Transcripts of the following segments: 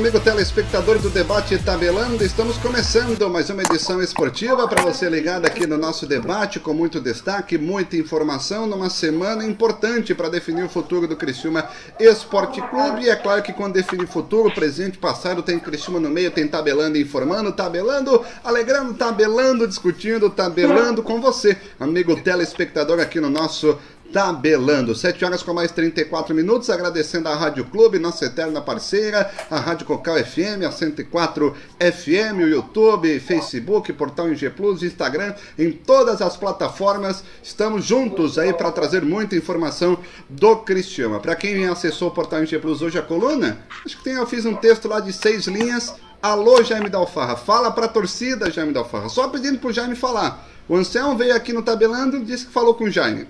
Amigo telespectador do Debate Tabelando. Estamos começando mais uma edição esportiva para você ligado aqui no nosso debate com muito destaque, muita informação numa semana importante para definir o futuro do Criciúma Esporte Clube. E é claro que quando definir futuro, presente, passado, tem Criciúma no meio, tem tabelando, informando, tabelando, alegrando, tabelando, discutindo, tabelando com você, amigo telespectador aqui no nosso tabelando. 7 horas com mais 34 minutos, agradecendo a Rádio Clube, nossa eterna parceira, a Rádio Cocal FM, a 104 FM, o YouTube, Facebook, Portal NG Plus, Instagram, em todas as plataformas. Estamos juntos aí para trazer muita informação do Cristiano. Para quem acessou o Portal NG Plus hoje a coluna, acho que tem, eu fiz um texto lá de seis linhas. Alô, Jaime Dalfarra, fala para a torcida, Jaime Dalfarra. Só pedindo pro Jaime falar. O Anselmo veio aqui no Tabelando e disse que falou com o Jaime.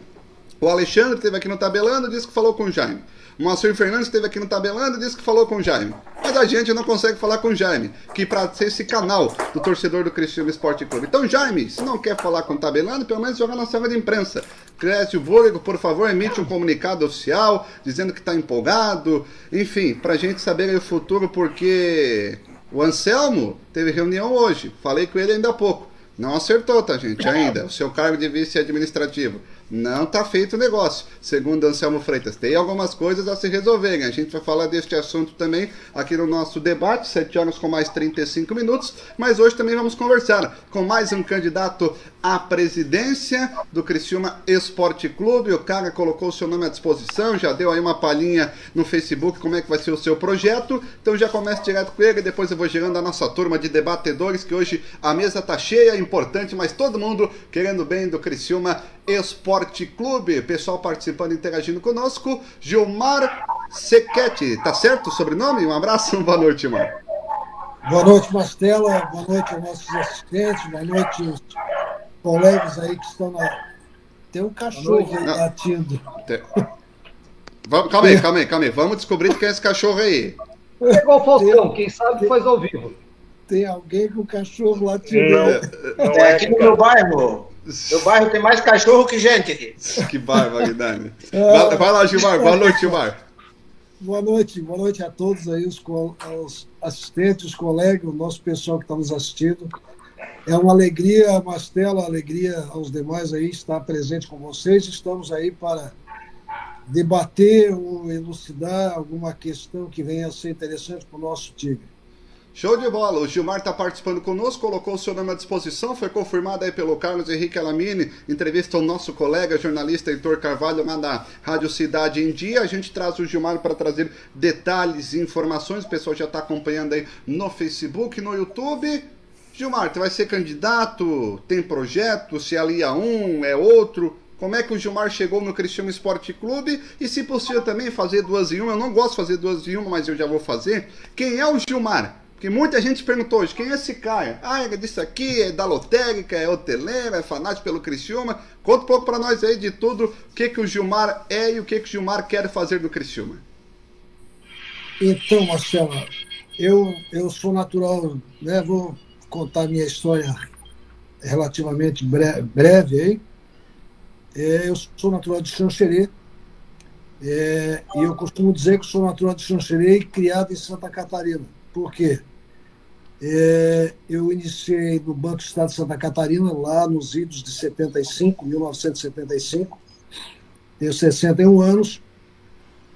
O Alexandre esteve aqui no Tabelando disse que falou com o Jaime. O Moacir Fernandes esteve aqui no Tabelando e disse que falou com o Jaime. Mas a gente não consegue falar com o Jaime, que para ser esse canal do torcedor do Cristiano Esporte Clube. Então, Jaime, se não quer falar com o Tabelando, pelo menos joga na sala de imprensa. Clécio Vôlego, por favor, emite um comunicado oficial dizendo que está empolgado. Enfim, para a gente saber o futuro, porque o Anselmo teve reunião hoje. Falei com ele ainda há pouco. Não acertou, tá, gente? Ainda. O seu cargo de vice administrativo. Não está feito o negócio, segundo Anselmo Freitas. Tem algumas coisas a se resolverem. A gente vai falar deste assunto também aqui no nosso debate, 7 horas com mais 35 minutos. Mas hoje também vamos conversar com mais um candidato à presidência do Criciúma Esporte Clube. O cara colocou o seu nome à disposição, já deu aí uma palhinha no Facebook como é que vai ser o seu projeto. Então já começa direto com ele, depois eu vou gerando a nossa turma de debatedores, que hoje a mesa tá cheia, importante, mas todo mundo querendo bem do Criciúma Esporte Clube. Pessoal participando, interagindo conosco. Gilmar Sequete, tá certo o sobrenome? Um abraço, boa noite, Gilmar. Boa noite, Mastela. Boa noite aos nossos assistentes. Boa noite aos colegas aí que estão na. Tem um cachorro aí latindo. Tem... Vamos, calma aí, calma aí, calma aí. Vamos descobrir quem é esse cachorro aí. É igual o Faustão, quem sabe faz ao vivo. Tem alguém com cachorro latindo. É, aqui no meu bairro, meu bairro tem mais cachorro que gente aqui. Que bairro, Magdane. Vai, vai lá, Gilmar. Boa noite, Gilmar. Boa noite, boa noite a todos aí, os, os assistentes, os colegas, o nosso pessoal que está nos assistindo. É uma alegria, Mastela, alegria aos demais aí estar presente com vocês. Estamos aí para debater ou elucidar alguma questão que venha a ser interessante para o nosso time. Show de bola. O Gilmar está participando conosco, colocou o seu nome à disposição, foi confirmado aí pelo Carlos Henrique Alamini, entrevista ao nosso colega jornalista Heitor Carvalho lá na Rádio Cidade em Dia. A gente traz o Gilmar para trazer detalhes e informações. O pessoal já está acompanhando aí no Facebook, no YouTube. Gilmar, você vai ser candidato? Tem projeto? Se alia um, é outro? Como é que o Gilmar chegou no Cristiano Esporte Clube? E se possível também fazer duas em uma. Eu não gosto de fazer duas em uma, mas eu já vou fazer. Quem é o Gilmar? Porque muita gente perguntou hoje, quem é esse cara? Ah, é disso aqui, é da lotérica, é hoteleiro, é fanático pelo Criciúma. Conta um pouco para nós aí de tudo, o que, que o Gilmar é e o que, que o Gilmar quer fazer do Criciúma. Então, Marcelo, eu, eu sou natural, né, vou contar minha história relativamente breve, breve aí. É, eu sou natural de Xanxerê, é, e eu costumo dizer que sou natural de Xanxerê e criado em Santa Catarina. Por quê? É, eu iniciei no Banco do Estado de Santa Catarina, lá nos idos de 75, 1975. Tenho 61 anos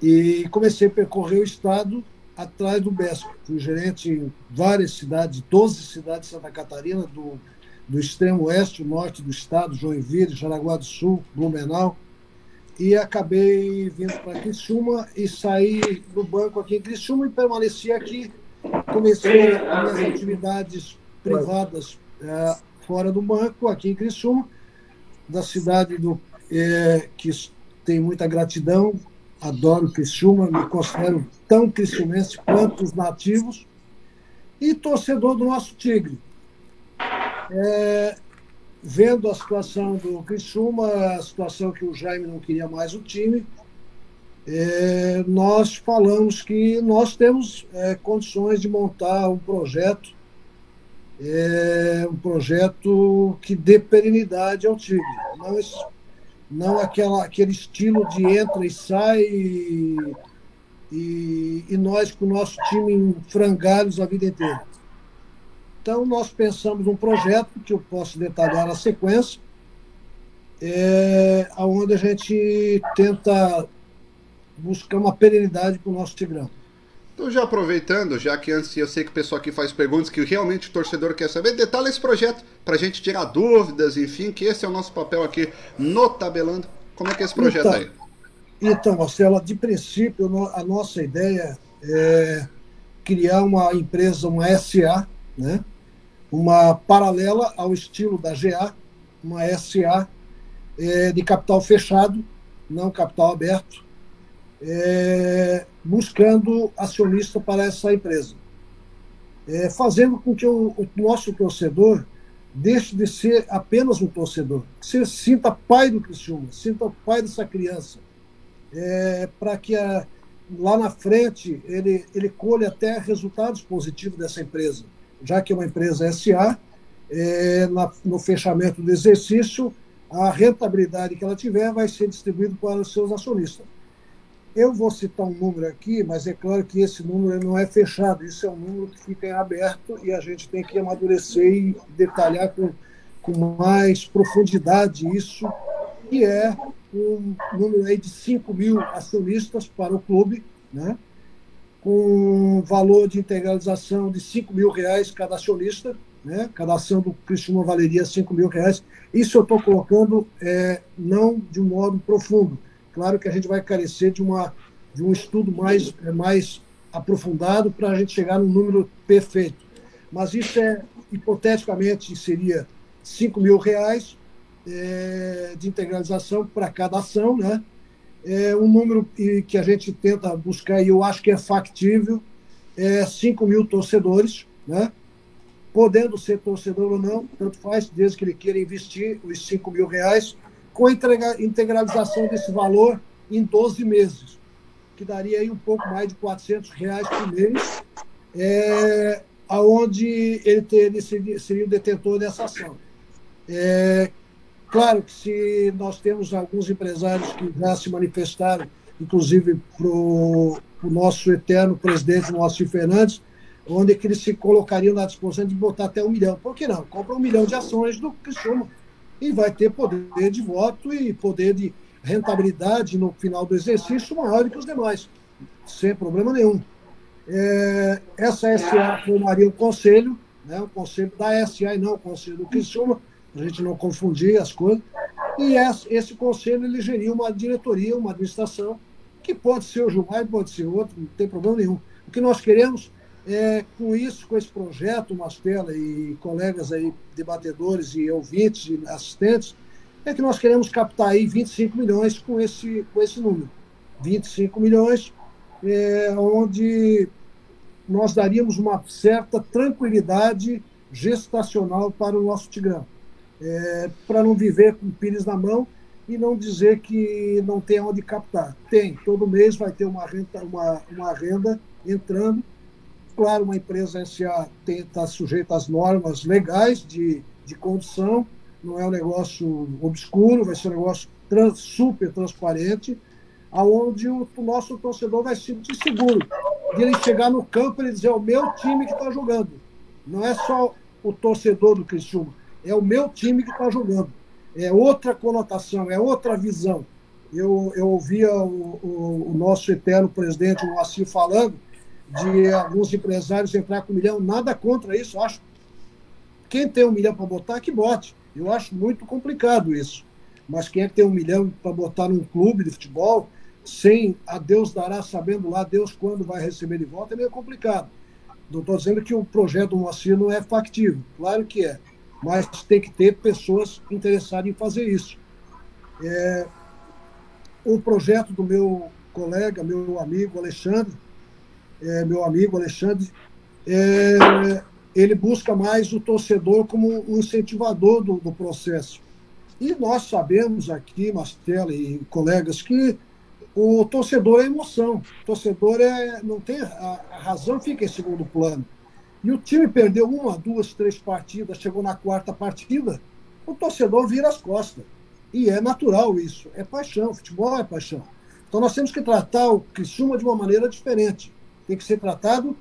e comecei a percorrer o Estado atrás do BESP. Fui gerente em várias cidades, 12 cidades de Santa Catarina, do, do extremo oeste, norte do estado, Joinville, Jaraguá do Sul, Blumenau. E acabei vindo para Criciúma e saí do banco aqui em Criciúma e permaneci aqui comecei as minhas atividades privadas é, fora do banco, aqui em Criciúma, da cidade do, é, que tem muita gratidão, adoro Criciúma, me considero tão criciumense quanto os nativos, e torcedor do nosso Tigre. É, vendo a situação do Criciúma, a situação que o Jaime não queria mais o time, é, nós falamos que nós temos é, condições de montar um projeto, é, um projeto que dê perenidade ao time. Não, não aquela, aquele estilo de entra e sai e, e, e nós com o nosso time em frangalhos a vida inteira. Então, nós pensamos um projeto que eu posso detalhar na sequência, é, onde a gente tenta buscar uma perenidade para o nosso Tigrão. Então, já aproveitando, já que antes eu sei que o pessoal aqui faz perguntas que realmente o torcedor quer saber, detalhe esse projeto para a gente tirar dúvidas, enfim, que esse é o nosso papel aqui no Tabelando. Como é que é esse projeto então, aí? Então, Marcela, de princípio, a nossa ideia é criar uma empresa, uma SA, né? uma paralela ao estilo da GA, uma SA é, de capital fechado, não capital aberto, é, buscando acionista para essa empresa, é, fazendo com que o, o, nosso torcedor deixe de ser apenas um torcedor, que se sinta pai do Criciúma, sinta pai dessa criança, é, para que a, lá na frente ele, ele colhe até resultados positivos dessa empresa, já que é uma empresa SA, é, na, no fechamento do exercício, a rentabilidade que ela tiver vai ser distribuída para os seus acionistas. Eu vou citar um número aqui, mas é claro que esse número não é fechado, isso é um número que fica em aberto e a gente tem que amadurecer e detalhar com, com mais profundidade isso, que é um número aí de 5 mil acionistas para o clube, né? com valor de integralização de 5 mil reais cada acionista, né? cada ação do Cristiano valeria 5 mil reais. Isso eu estou colocando é, não de um modo profundo, Claro que a gente vai carecer de, uma, de um estudo mais, é, mais aprofundado para a gente chegar num número perfeito. Mas isso é, hipoteticamente, seria 5 mil reais é, de integralização para cada ação, né? É um número que a gente tenta buscar e eu acho que é factível, é 5 mil torcedores, né? Podendo ser torcedor ou não, tanto faz, desde que ele queira investir os 5 mil reais com a integralização desse valor em 12 meses, que daria aí um pouco mais de 400 reais por mês, é, aonde ele, ter, ele seria, seria o detentor dessa ação. É, claro que se nós temos alguns empresários que já se manifestaram, inclusive para o nosso eterno presidente Moacir Fernandes, onde que eles se colocariam na disposição de botar até um milhão. Por que não? Compra um milhão de ações do Criciúma e vai ter poder de voto e poder de rentabilidade no final do exercício maior do que os demais, sem problema nenhum. É, essa SA formaria um conselho, né, o conselho da SA e não o conselho do Criciúma, a gente não confundir as coisas, e esse, esse conselho elegeria uma diretoria, uma administração, que pode ser o Gilmar, pode ser outro, não tem problema nenhum. O que nós queremos é, com isso, com esse projeto, Mastela e colegas aí, debatedores e ouvintes e assistentes, é que nós queremos captar aí 25 milhões com esse, com esse número. 25 milhões, é, onde nós daríamos uma certa tranquilidade gestacional para o nosso Tigrão. É, para não viver com pires na mão e não dizer que não tem onde captar. Tem, todo mês vai ter uma renda, uma, uma renda entrando Claro, uma empresa SA está sujeita às normas legais de, de condução, não é um negócio obscuro, vai ser um negócio trans, super transparente, aonde o, o, nosso torcedor vai se sentir seguro de ele chegar no campo e dizer é o meu time que está jogando. Não é só o torcedor do Criciúma, é o meu time que está jogando. É outra conotação, é outra visão. Eu, eu ouvia o, o, o nosso eterno presidente, o Moacir, falando de alguns empresários entrar com um milhão, nada contra isso, acho. Quem tem um milhão para botar, que bote. Eu acho muito complicado isso. Mas quem é que tem um milhão para botar num clube de futebol, sem a Deus dará, sabendo lá Deus quando vai receber de volta, é meio complicado. Não estou dizendo que o projeto do Moacir não é factível, claro que é. Mas tem que ter pessoas interessadas em fazer isso. É, o projeto do meu colega, meu amigo Alexandre, é, meu amigo Alexandre, é, ele busca mais o torcedor como um incentivador do, do processo. E nós sabemos aqui, Mastela e colegas, que o torcedor é emoção. O torcedor é, não tem. A, a razão fica em segundo plano. E o time perdeu uma, duas, três partidas, chegou na quarta partida, o torcedor vira as costas. E é natural isso. É paixão. Futebol é paixão. Então nós temos que tratar o Criciúma de uma maneira diferente. Tem que ser tratado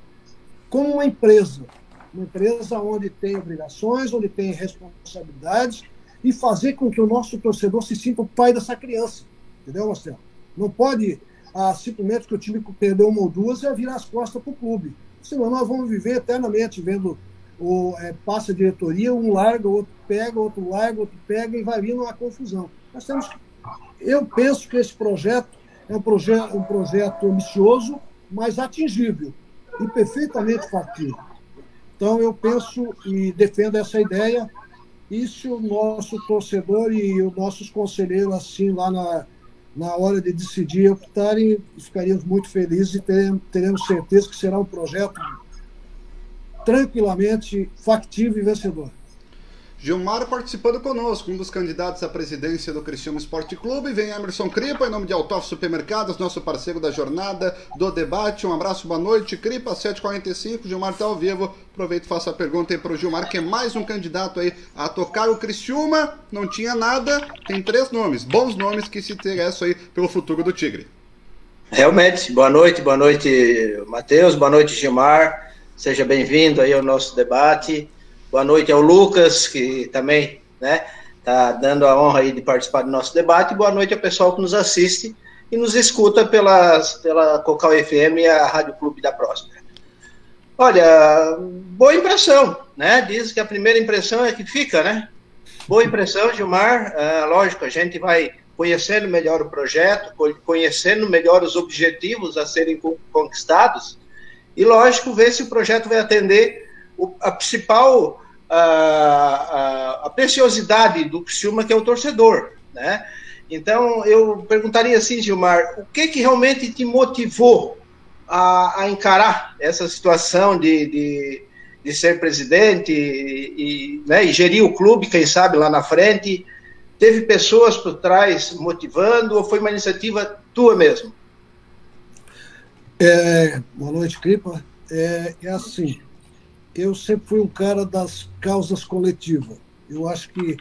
como uma empresa. Uma empresa onde tem obrigações, onde tem responsabilidades e fazer com que o nosso torcedor se sinta o pai dessa criança. Entendeu, Marcelo? Não pode ah, simplesmente que o time perdeu uma ou duas e virar as costas para o clube. Senão nós vamos viver eternamente vendo o, é, passa a diretoria, um larga, outro pega, outro larga, outro pega e vai vindo uma confusão. Nós temos eu penso que esse projeto é um, proje um projeto ambicioso, mas atingível e perfeitamente factível. Então, eu penso e defendo essa ideia. E se o nosso torcedor e os nossos conselheiros, assim, lá na, na hora de decidir, optarem, ficaríamos muito felizes e teremos, teremos certeza que será um projeto tranquilamente factível e vencedor. Gilmar participando conosco, um dos candidatos à presidência do Cristiano Esporte Clube. Vem Emerson Cripa, em nome de Autof Supermercados, nosso parceiro da jornada do debate. Um abraço, boa noite. Cripa, 745, Gilmar está ao vivo. Aproveito e faço a pergunta aí para o Gilmar, que é mais um candidato aí a tocar o Criciúma. Não tinha nada, tem três nomes, bons nomes que se interessam aí pelo futuro do Tigre. Realmente, boa noite, boa noite, Matheus, boa noite, Gilmar. Seja bem-vindo aí ao nosso debate. Boa noite ao Lucas, que também né, está dando a honra aí de participar do nosso debate. Boa noite ao pessoal que nos assiste e nos escuta pelas, pela Cocal FM e a Rádio Clube da Próspera. Olha, boa impressão, né? Diz que a primeira impressão é que fica, né? Boa impressão, Gilmar. Uh, lógico, a gente vai conhecendo melhor o projeto, conhecendo melhor os objetivos a serem conquistados e, lógico, ver se o projeto vai atender o, a principal a, a, preciosidade do Criciúma, que é o torcedor, né? Então, eu perguntaria assim, Gilmar, o que que realmente te motivou a, a encarar essa situação de, de, de ser presidente e, e, né, e gerir o clube, quem sabe, lá na frente? Teve pessoas por trás motivando ou foi uma iniciativa tua mesmo? É, boa noite, Cripa. É, é assim, eu sempre fui um cara das causas coletivas. Eu acho que,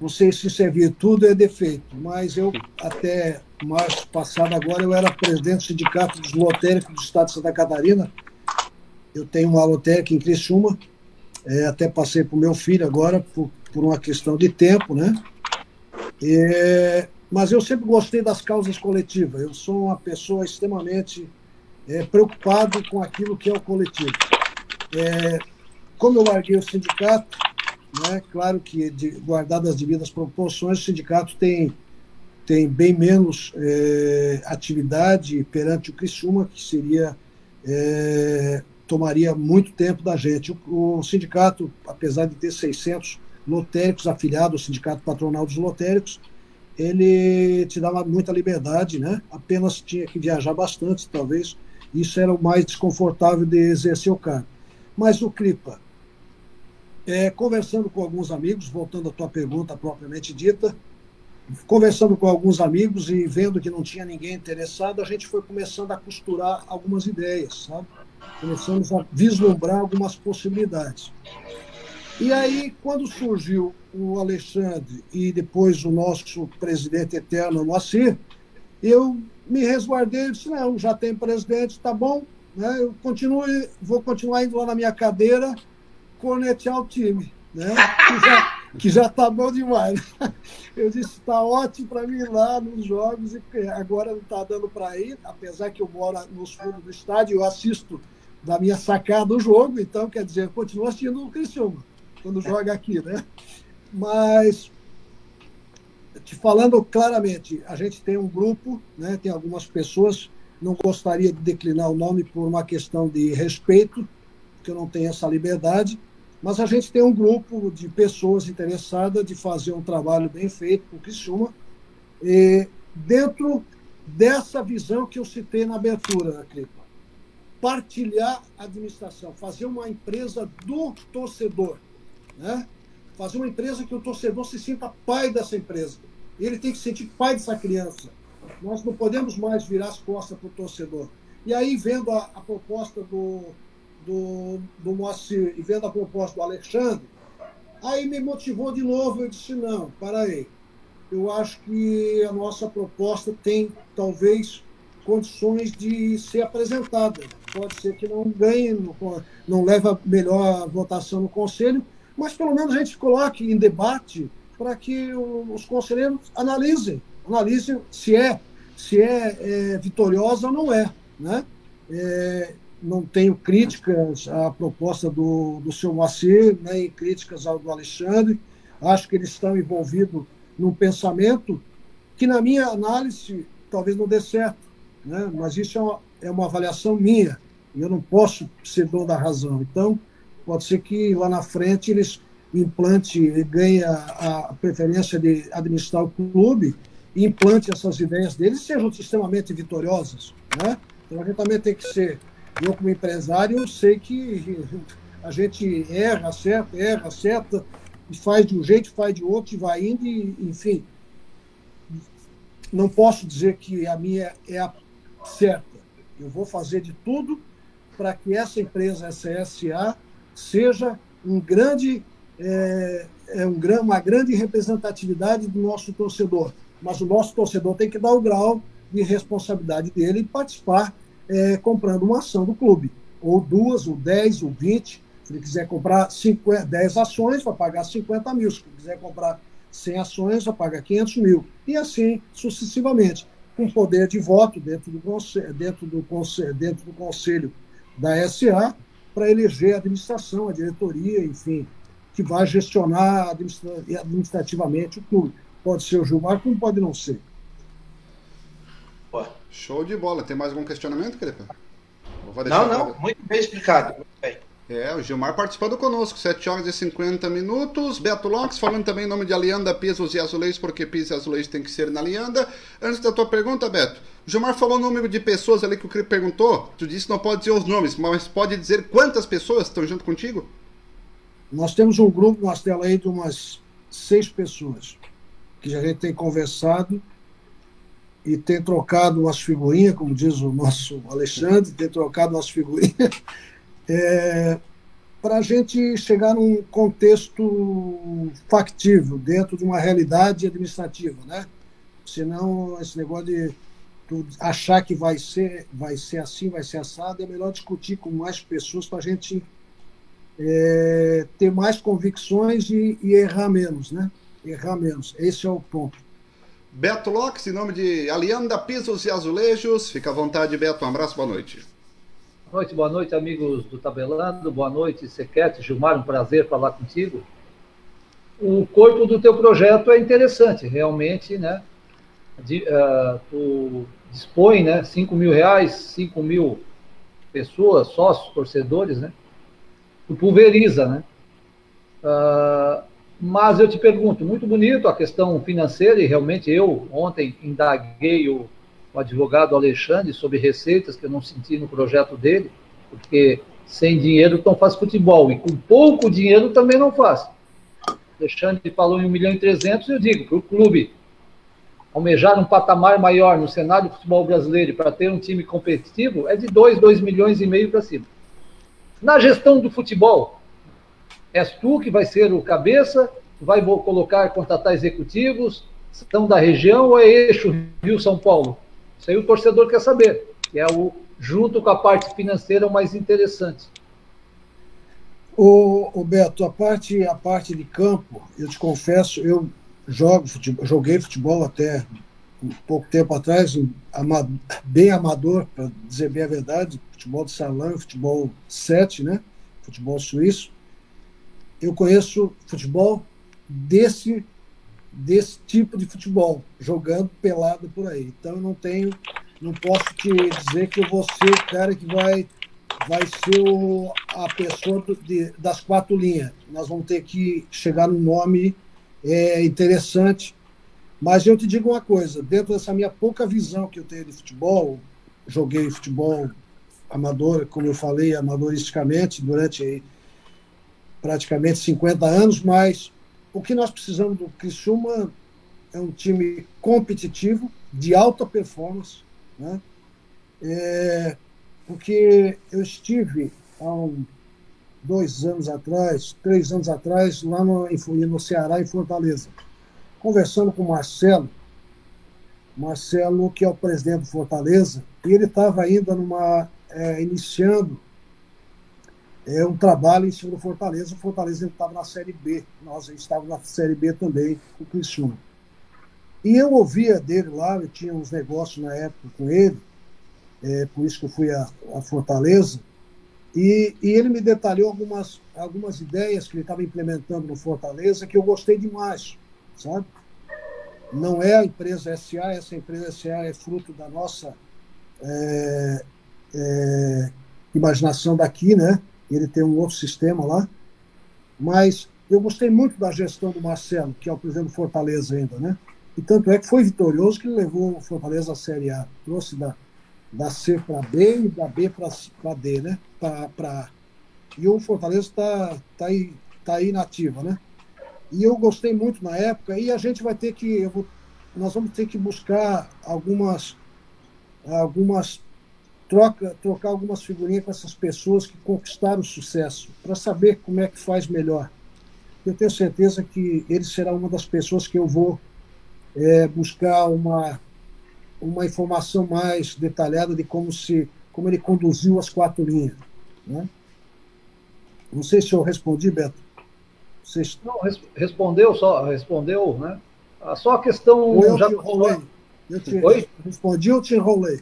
não sei se isso é virtude ou é defeito, mas eu, até março passado, agora, eu era presidente do Sindicato dos Lotéricos do Estado de Santa Catarina. Eu tenho uma lotérica em Criciúma, é, até passei para o meu filho agora, por, por uma questão de tempo, né? É, mas eu sempre gostei das causas coletivas. Eu sou uma pessoa extremamente é, preocupado com aquilo que é o coletivo. É, como eu larguei o sindicato, né, claro que, de, as devidas proporções, o sindicato tem, tem bem menos é, atividade perante o Criciúma, que seria é, tomaria muito tempo da gente. O, o, sindicato, apesar de ter 600 lotéricos afiliados ao Sindicato Patronal dos Lotéricos, ele te dava muita liberdade, né? apenas tinha que viajar bastante, talvez. Isso era o mais desconfortável de exercer o cargo. Mas o CRIPA, é, conversando com alguns amigos, voltando à tua pergunta propriamente dita, conversando com alguns amigos e vendo que não tinha ninguém interessado, a gente foi começando a costurar algumas ideias, sabe? Começamos a vislumbrar algumas possibilidades. E aí, quando surgiu o Alexandre e depois o nosso presidente eterno, Moacir, eu me resguardei e disse, não, já tem presidente, tá bom, né? Eu continuo, vou continuar indo lá na minha cadeira cornetear o time, né? Que já, que já tá bom demais. Eu disse, está ótimo para mim lá nos jogos e agora não está dando para ir, apesar que eu moro nos fundos do estádio, eu assisto da minha sacada o jogo, então quer dizer, eu continuo assistindo o Criciúma quando joga aqui, né? Mas te falando claramente, a gente tem um grupo, né? Tem algumas pessoas não gostaria de declinar o nome por uma questão de respeito, que eu não tenho essa liberdade, mas a gente tem um grupo de pessoas interessadas de fazer um trabalho bem feito com Criciúma, e dentro dessa visão que eu citei na abertura, Cripa. Partilhar a administração, fazer uma empresa do torcedor, né? fazer uma empresa que o torcedor se sinta pai dessa empresa. Ele tem que se sentir pai dessa criança nós não podemos mais virar as costas para o torcedor. E aí, vendo a, a proposta do, do, do Moacir e vendo a proposta do Alexandre, aí me motivou de novo. Eu disse: não, para aí. eu acho que a nossa proposta tem, talvez, condições de ser apresentada. Pode ser que não ganhe, não, não leve a melhor votação no Conselho, mas pelo menos a gente coloque em debate para que os conselheiros analisem, analisem se é, se é, é vitoriosa ou não é. Né? É, não tenho críticas à proposta do, do seu Moacir, nem críticas ao do Alexandre. Acho que eles estão envolvidos num pensamento que, na minha análise, talvez não dê certo né? mas isso é uma, é uma avaliação minha, e eu não posso ser dono da razão. Então, pode ser que lá na frente eles implante, ganhe a, a preferência de administrar o clube e implante essas ideias deles sejam extremamente vitoriosas. Né? Então, a gente também tem que ser, eu como empresário, eu sei que a gente erra, acerta, erra, acerta, e faz de um jeito, faz de outro, e vai indo, e, enfim. Não posso dizer que a minha é a certa. Eu vou fazer de tudo para que essa empresa, essa SA, seja um grande, é, é um, uma grande representatividade do nosso torcedor. Mas o nosso torcedor tem que dar o grau de responsabilidade dele e participar é, comprando uma ação do clube. Ou duas, ou dez, ou vinte. Se ele quiser comprar 50, 10 ações, vai pagar 50 mil. Se quiser comprar 100 ações, vai pagar 500 mil. E assim sucessivamente com poder de voto dentro do, conselho, dentro do, conselho, dentro do conselho da SA para eleger a administração, a diretoria, enfim, que vai gestionar administrativamente o clube. Pode ser o Gilmar, como pode não ser. Show de bola. Tem mais algum questionamento, Crepa? Não, não, muito bem explicado. Muito bem. É, o Gilmar participando conosco, 7 horas e 50 minutos. Beto Lopes falando também em nome de Alianda, Pisos e Azulejos, porque pisos e azulejos tem que ser na Alianda. Antes da tua pergunta, Beto, o Gilmar falou o número de pessoas ali que o Cri perguntou. Tu disse que não pode dizer os nomes, mas pode dizer quantas pessoas estão junto contigo? Nós temos um grupo, nós temos aí de umas seis pessoas, que a gente tem conversado e tem trocado umas figurinhas, como diz o nosso Alexandre, tem trocado umas figurinhas é, para a gente chegar num contexto factível, dentro de uma realidade administrativa, né? Senão, esse negócio de achar que vai ser, vai ser assim, vai ser assado, é melhor discutir com mais pessoas para a gente é, ter mais convicções e, e, errar menos, né? Errar menos. Esse é o ponto. Beto Locks, em nome de Alianda Pisos e Azulejos. Fica à vontade, Beto. Um abraço, boa noite. Boa noite, boa noite, amigos do Tabelando. Boa noite, Sequete, Gilmar, um prazer falar contigo. O corpo do teu projeto é interessante, realmente, né? De, uh, tu dispõe, né? 5 mil reais, 5 mil pessoas, sócios, torcedores, né? Tu pulveriza, né? Uh, mas eu te pergunto, muito bonito a questão financeira, e realmente eu ontem indaguei o o advogado Alexandre sobre receitas que eu não senti no projeto dele, porque sem dinheiro não faz futebol, e com pouco dinheiro também não faz. Alexandre falou em 1 milhão e 300, eu digo, para o clube almejar um patamar maior no cenário do futebol brasileiro para ter um time competitivo, é de 2, 2 milhões e meio para cima. Na gestão do futebol, és tu que vai ser o cabeça, vai colocar, contratar executivos, são da região ou é eixo Rio-São Paulo? Isso aí o torcedor quer saber, que é o, junto com a parte financeira, o mais interessante. O, o Beto, a parte, a parte de campo, eu te confesso, eu jogo futebol, joguei futebol até um pouco tempo atrás, bem amador, para dizer bem a verdade, futebol de salão, futebol 7, né? futebol suíço. Eu conheço futebol desse desse tipo de futebol, jogando pelado por aí. Então eu não tenho, não posso te dizer que eu vou ser o cara que vai vai ser o, a pessoa de, das quatro linhas. Nós vamos ter que chegar num nome é, interessante. Mas eu te digo uma coisa, dentro dessa minha pouca visão que eu tenho de futebol, joguei futebol amador, como eu falei, amadoristicamente, durante praticamente 50 anos, mas o que nós precisamos do Criciúma é um time competitivo, de alta performance, né? É, porque eu estive há um, dois anos atrás, três anos atrás, lá no, no Ceará, em Fortaleza. conversando com o Marcelo, Marcelo, que é o presidente do Fortaleza, e ele estava ainda numa, é, iniciando é, um trabalho em cima do Fortaleza. O Fortaleza estava na Série B, nós estávamos na Série B também, com o Criciúma. E eu ouvia dele lá, eu tinha uns negócios na época com ele, é, por isso que eu fui a, a Fortaleza, e, e, ele me detalhou algumas, algumas ideias que ele estava implementando no Fortaleza que eu gostei demais, sabe? Não é a empresa SA, essa empresa SA é fruto da nossa é, é, imaginação daqui, né? Ele tem um outro sistema lá, mas eu gostei muito da gestão do Marcelo, que é o presidente do Fortaleza ainda, né? E tanto é que foi vitorioso que ele levou o Fortaleza à Série A, trouxe da, da C para B e da B para D, né? Pra, pra... E o Fortaleza está tá aí, tá aí nativa, né? E eu gostei muito na época, e a gente vai ter que. Vou, nós vamos ter que buscar algumas. algumas troca, trocar algumas figurinhas com essas pessoas que conquistaram o sucesso, para saber como é que faz melhor. Eu tenho certeza que ele será uma das pessoas que eu vou é, buscar uma, uma informação mais detalhada de como, se, como ele conduziu as quatro linhas. Né? Não sei se eu respondi, Beto. Vocês... Não, respondeu só, respondeu, né? Ah, só a questão. Ou eu já... te enrolei. Eu te Oi? respondi ou te enrolei?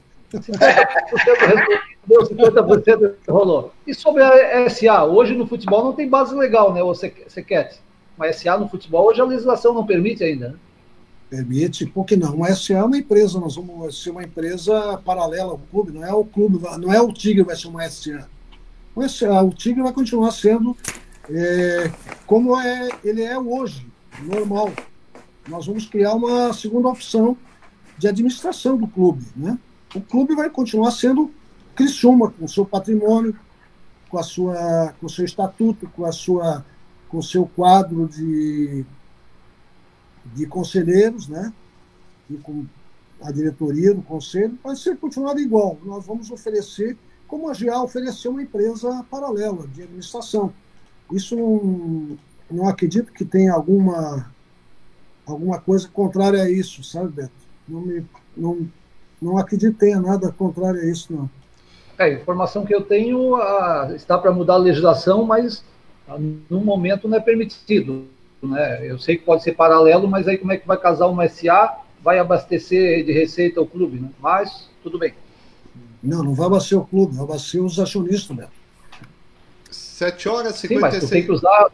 Deu 50% rolou. E sobre a SA, hoje no futebol não tem base legal, né? Você quer? Mas SA no futebol hoje a legislação não permite ainda, né? Permite, por que não? Uma SA é uma empresa, nós vamos ser uma empresa paralela ao clube, não é o clube, não é o Tigre vai ser uma SA. O, SA, o Tigre vai continuar sendo é, como é, ele é hoje, normal. Nós vamos criar uma segunda opção de administração do clube, né? O clube vai continuar sendo Criciúma, com o seu patrimônio, com a sua, com o seu estatuto, com a sua, com o seu quadro de de conselheiros, né? E com a diretoria do conselho, vai ser continuado igual. Nós vamos oferecer, como a GA ofereceu uma empresa paralela de administração. Isso não, não acredito que tenha alguma alguma coisa contrária a isso, sabe, Beto? Não, me, não, não acredito que tenha nada contrário a isso, não. É, a informação que eu tenho a, está para mudar a legislação, mas no momento não é permitido né? Eu sei que pode ser paralelo, mas aí como é que vai casar uma SA, vai abastecer de receita o clube, né? Mas tudo bem. Não, não vai abastecer o clube, vai abastecer os acionistas, né? 7 horas e 56. Sim, mas tu tem que usar,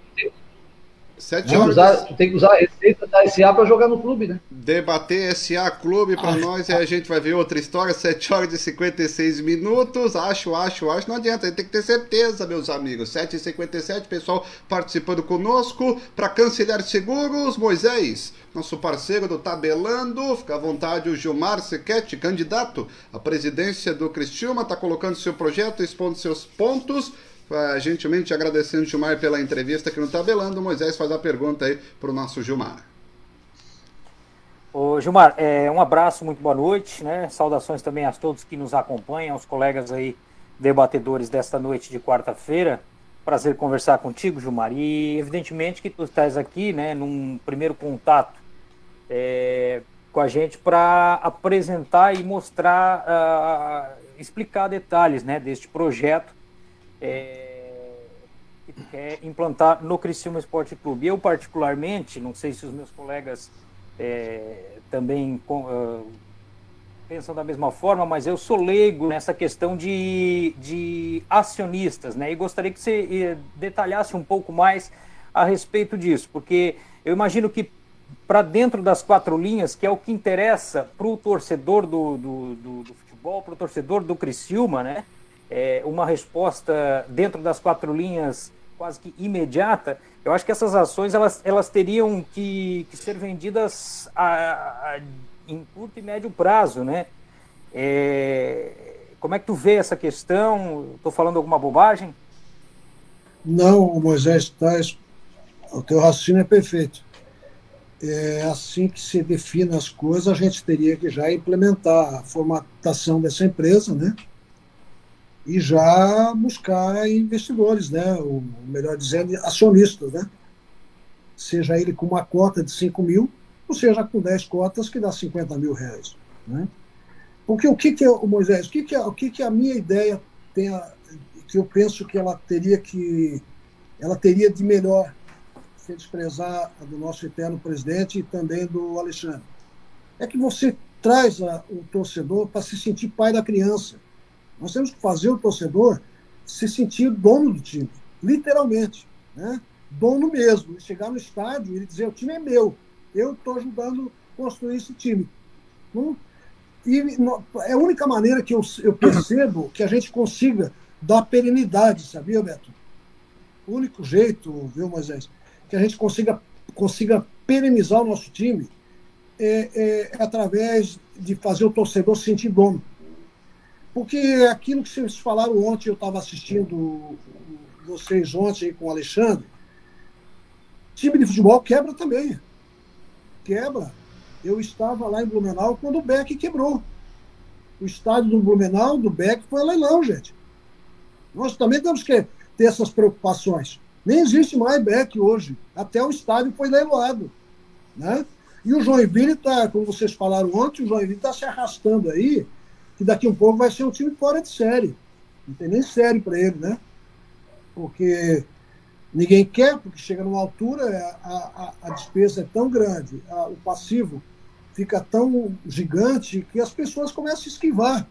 Sete horas. Usar, tu tem que usar a receita da SA para jogar no clube, né? Debater SA Clube para nós e a gente vai ver outra história. 7 horas e 56 minutos. Acho, acho, acho. Não adianta, tem que ter certeza, meus amigos. 7 e 57 pessoal participando conosco. Para cancelar seguros, Moisés, nosso parceiro do Tabelando. Fica à vontade o Gilmar Sequete, candidato à presidência do Cristiúma. Está colocando seu projeto, expondo seus pontos. Gentilmente agradecendo o Gilmar pela entrevista aqui no Tabelando. Moisés faz a pergunta aí para o nosso Gilmar. Ô, Gilmar, é, um abraço, muito boa noite, né? Saudações também a todos que nos acompanham, aos colegas aí debatedores desta noite de quarta-feira. Prazer conversar contigo, Gilmar. E evidentemente que tu estás aqui, né, num primeiro contato é, com a gente para apresentar e mostrar, uh, explicar detalhes, né, deste projeto é, que quer implantar no Criciúma Esporte Clube. Eu, particularmente, não sei se os meus colegas é, também uh, pensam da mesma forma, mas eu sou leigo nessa questão de, de acionistas, né? E gostaria que você detalhasse um pouco mais a respeito disso, porque eu imagino que para dentro das quatro linhas, que é o que interessa para o torcedor do, do, do, do futebol, para o torcedor do Criciúma, né? É, uma resposta dentro das quatro linhas quase que imediata, eu acho que essas ações elas, elas teriam que, que ser vendidas a, a, em curto e médio prazo, né? É, como é que tu vê essa questão? Estou falando alguma bobagem? Não, Moisés, tá, o teu raciocínio é perfeito. É assim que se define as coisas, a gente teria que já implementar a formatação dessa empresa, né? E já buscar investidores, né? ou melhor dizendo, acionistas, né? seja ele com uma cota de 5 mil ou seja, com 10 cotas, que dá 50 mil reais. Né? Porque o que, que o Moisés, o que, que, o que, que a minha ideia tem, a, que eu penso que ela teria que, ela teria de melhor sem desprezar a do nosso eterno presidente e também do Alexandre, é que você traz a, o torcedor para se sentir pai da criança. Nós temos que fazer o torcedor se sentir dono do time, literalmente, né? dono mesmo. Chegar no estádio e dizer: o time é meu, eu estou ajudando a construir esse time. Hum? E é a única maneira que eu, eu percebo que a gente consiga dar perenidade, sabia, Beto? O único jeito, viu, Moisés, que a gente consiga, consiga perenizar o nosso time é, é, é através de fazer o torcedor se sentir dono. Porque aquilo que vocês falaram ontem, eu estava assistindo vocês ontem com o Alexandre, time de futebol quebra também. Quebra. Eu estava lá em Blumenau quando o Beck quebrou. O estádio do Blumenau, do Beck, foi leilão, gente. Nós também temos que ter essas preocupações. Nem existe mais Beck hoje. Até o estádio foi leiloado. Né? E o Joinville está, como vocês falaram ontem, o Joinville está se arrastando aí, que daqui a um pouco vai ser um time fora de série. Não tem nem série para ele, né? Porque ninguém quer, porque chega numa altura, a, a, a despesa é tão grande, a, o passivo fica tão gigante que as pessoas começam a esquivar.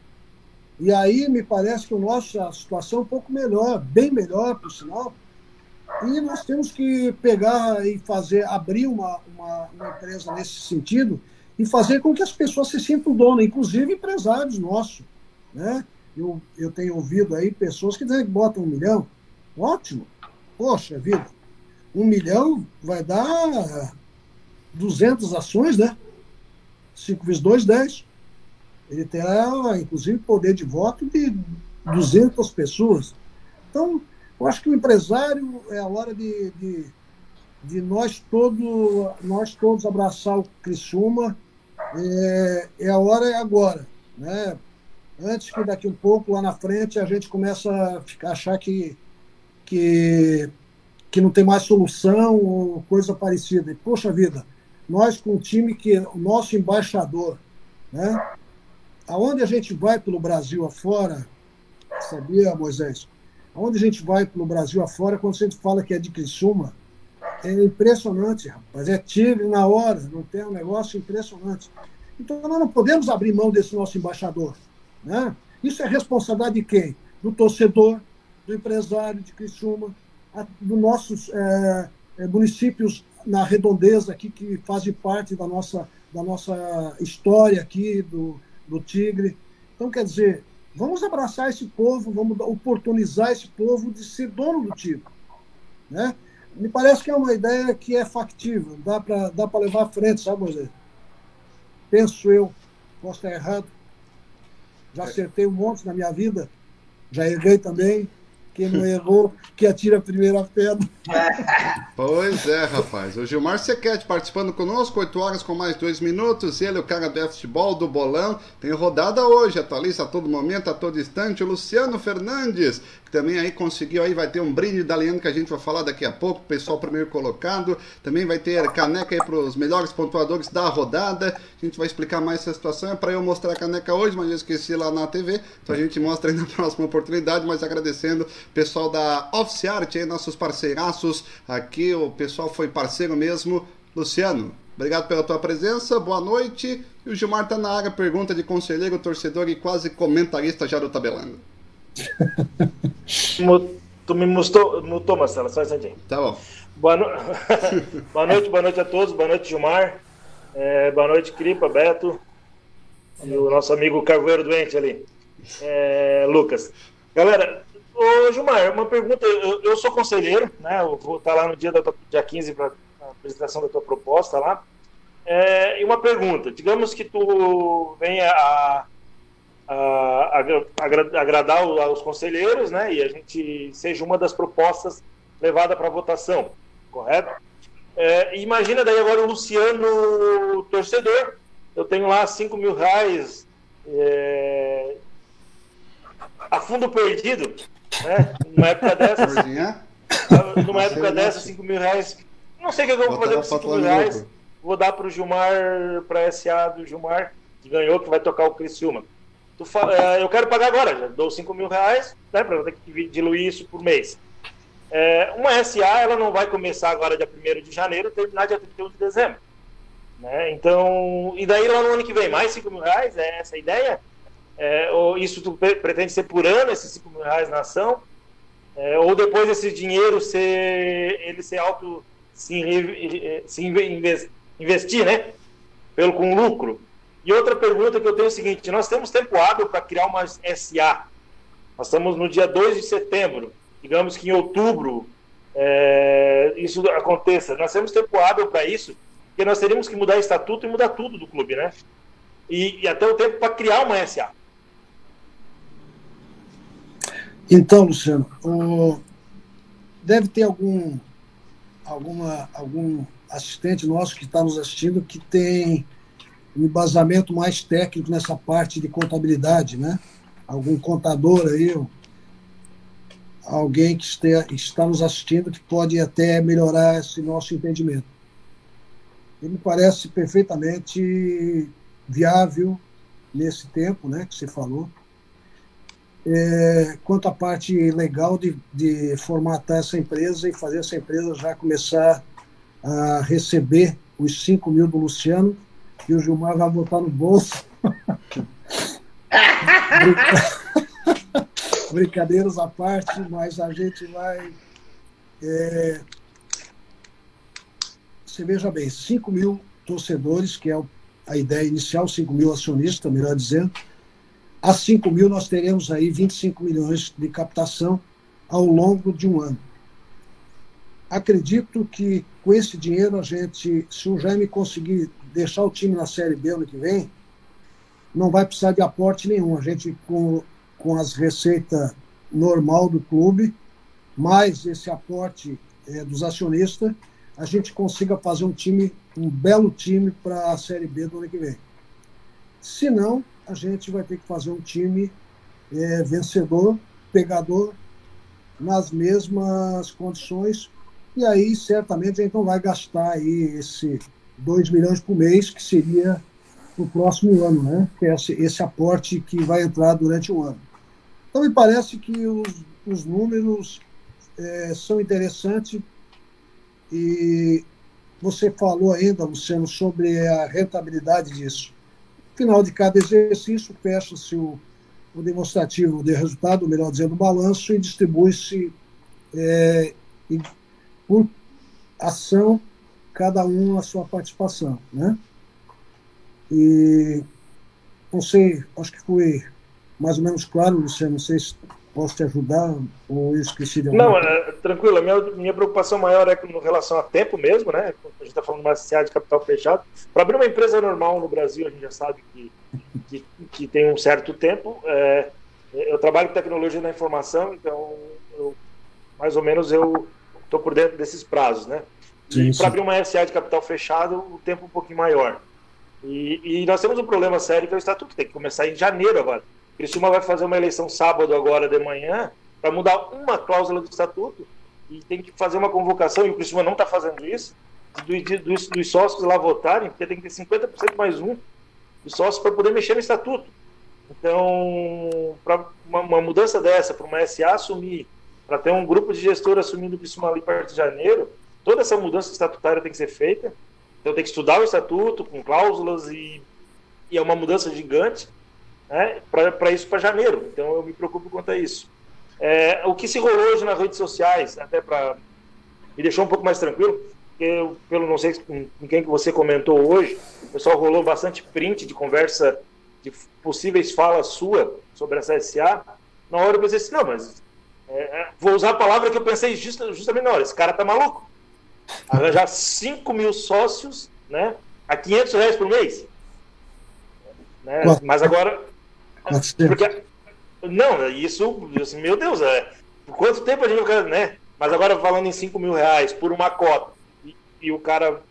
E aí me parece que o nosso, a situação é um pouco melhor, bem melhor, por sinal, e nós temos que pegar e fazer, abrir uma, uma, uma empresa nesse sentido e fazer com que as pessoas se sintam donas, inclusive empresários nossos. Né? Eu, eu tenho ouvido aí pessoas que dizem que botam um milhão. Ótimo. Poxa vida, um milhão vai dar 200 ações, né? 5 vezes 2, 10. Ele terá, inclusive, poder de voto de 200 pessoas. Então, eu acho que o empresário é a hora de, de, de nós, todo, nós todos abraçar o Criciúma. É, é a hora é agora. Né? Antes que daqui um pouco, lá na frente, a gente começa a ficar, achar que, que, que não tem mais solução ou coisa parecida. E, poxa vida, nós com um time que o nosso embaixador, né? Aonde a gente vai pelo Brasil afora, sabia, Moisés? Onde a gente vai pelo Brasil afora, quando a gente fala que é de Criciúma, é impressionante, rapaz. É tigre na hora, não tem um negócio impressionante. Então nós não podemos abrir mão desse nosso embaixador. Né? Isso é responsabilidade de quem? Do torcedor, do empresário de Criciúma, dos nossos é, é, municípios na redondeza aqui que fazem parte da nossa, da nossa história aqui do, do Tigre. Então, quer dizer, Vamos abraçar esse povo, vamos oportunizar esse povo de ser dono do time. Né? Me parece que é uma ideia que é factível, dá para dá levar à frente, sabe, Moisés? Penso eu, posso estar errado. Já acertei um monte na minha vida, já errei também, quem não errou, que atira a primeira pedra. Pois é, rapaz. O Gilmar Sequete participando conosco, 8 horas com mais 2 minutos. Ele, o cara do futebol, do bolão. Tem rodada hoje, atualiza a todo momento, a todo instante. O Luciano Fernandes, que também aí conseguiu, aí vai ter um brinde da Leandro que a gente vai falar daqui a pouco. Pessoal primeiro colocado. Também vai ter caneca aí para os melhores pontuadores da rodada. A gente vai explicar mais essa situação. É para eu mostrar a caneca hoje, mas eu esqueci lá na TV. Então a gente mostra aí na próxima oportunidade. Mas agradecendo pessoal da Office Art, aí, nossos parceiraços aqui, o pessoal foi parceiro mesmo. Luciano, obrigado pela tua presença, boa noite. E o Gilmar tá na área, pergunta de conselheiro, torcedor e quase comentarista já do Tabelando. tu me mutou, mutou Marcelo, só um instantinho. Tá bom. Boa, no... boa noite, boa noite a todos, boa noite, Gilmar. É, boa noite, Cripa, Beto. E o nosso amigo Carvoeiro doente ali. É, Lucas. Galera, Ô, Gilmar, uma pergunta. Eu, eu, sou conselheiro, né? Eu vou estar lá no dia, da, dia 15 para a apresentação da tua proposta lá. É, e uma pergunta: digamos que tu venha a, a, a, agradar os conselheiros, né? E a gente seja uma das propostas levada para votação, correto? É, imagina daí agora o Luciano torcedor. Eu tenho lá 5 mil reais é, a fundo perdido né? Numa época dessas. Numa época dessas, 5 mil reais. Não sei o que eu vou fazer com 5 mil reais. vou dar para o Gilmar, para a SA do Gilmar, que ganhou, que vai tocar o Criciúma. Tu fala, é, eu quero pagar agora, já dou 5 mil reais, né, para ter que diluir isso por mês. É, uma SA, ela não vai começar agora dia 1 de janeiro terminar dia 31 de dezembro. Né? Então, e daí lá no ano que vem, mais 5 mil reais, é essa a ideia? É, ou isso tu pretende ser por ano, esses 5 mil reais na ação? É, ou depois esse dinheiro ser, ele ser auto, se, se investir, né? Pelo com lucro. E outra pergunta que eu tenho é o seguinte: nós temos tempo hábil para criar uma SA. Nós estamos no dia 2 de setembro. Digamos que em outubro é, isso aconteça. Nós temos tempo hábil para isso, porque nós teríamos que mudar estatuto e mudar tudo do clube, né? E, e até o tempo para criar uma SA. Então, Luciano, o... deve ter algum, alguma, algum assistente nosso que está nos assistindo que tem um embasamento mais técnico nessa parte de contabilidade, né? Algum contador aí, alguém que esteja, está nos assistindo que pode até melhorar esse nosso entendimento. Ele me parece perfeitamente viável nesse tempo, né, que você falou. É, quanto à parte legal de, de formatar essa empresa e fazer essa empresa já começar a receber os 5 mil do Luciano, que o Gilmar vai botar no bolso. Brincadeiras à parte, mas a gente vai. É... Você veja bem, 5 mil torcedores, que é a ideia inicial, 5 mil acionistas, melhor dizendo. A 5 mil nós teremos aí 25 milhões de captação ao longo de um ano. Acredito que com esse dinheiro a gente, se o Jaime conseguir deixar o time na Série B ano que vem, não vai precisar de aporte nenhum. A gente, com, com as receitas normal do clube, mais esse aporte é, dos acionistas, a gente consiga fazer um time, um belo time para a Série B do ano que vem. Se não, a gente vai ter que fazer um time é, vencedor, pegador, nas mesmas condições, e aí, certamente, a gente não vai gastar aí esse 2 milhões por mês, que seria o próximo ano, né? É esse, esse aporte que vai entrar durante o ano. Então, me parece que os, os números é, são interessantes e você falou ainda, Luciano, sobre a rentabilidade disso. Final de cada exercício, fecha-se o, o demonstrativo de resultado, melhor dizendo, o balanço, e distribui-se é, por ação, cada um a sua participação, né? E não sei, acho que foi mais ou menos claro, Luciano, não sei se posso te ajudar ou eu esqueci de Não, é, tranquilo, a minha, minha preocupação maior é com relação a tempo mesmo, né? A gente está falando de uma SCA de capital fechado. Para abrir uma empresa normal no Brasil, a gente já sabe que, que, que tem um certo tempo. É, eu trabalho com tecnologia da informação, então eu, mais ou menos eu estou por dentro desses prazos, né? Para abrir uma SA de capital fechado, o tempo é um pouquinho maior. E, e, nós temos um problema sério que é o estatuto, tem que começar em janeiro agora. Criciúma vai fazer uma eleição sábado agora de manhã para mudar uma cláusula do estatuto e tem que fazer uma convocação, e o Criciúma não está fazendo isso, dos, dos, sócios lá votarem, porque tem que ter 50% mais um dos sócios para poder mexer no estatuto. Então, para uma, uma, mudança dessa, para uma SA assumir para ter um grupo de gestor assumindo o Criciúma ali perto de janeiro, toda essa mudança estatutária tem que ser feita. Então tem que estudar o estatuto com cláusulas e, e é uma mudança gigante né, para isso para janeiro. Então eu me preocupo quanto a isso. É, o que se rolou hoje nas redes sociais, até para me deixou um pouco mais tranquilo, porque eu, pelo não sei com, quem que você comentou hoje, o pessoal rolou bastante print de conversa de possíveis falas sua sobre essa SA. Na hora eu pensei assim, não, mas é, é, vou usar a palavra que eu pensei justamente na hora. Esse cara tá maluco. Arranjar 5 mil sócios né, a 500 reais por mês. Né? Mas agora. Porque, não, isso, assim, meu Deus, é, por quanto tempo a gente vai. Né? Mas agora falando em 5 mil reais por uma cota, e, e o cara.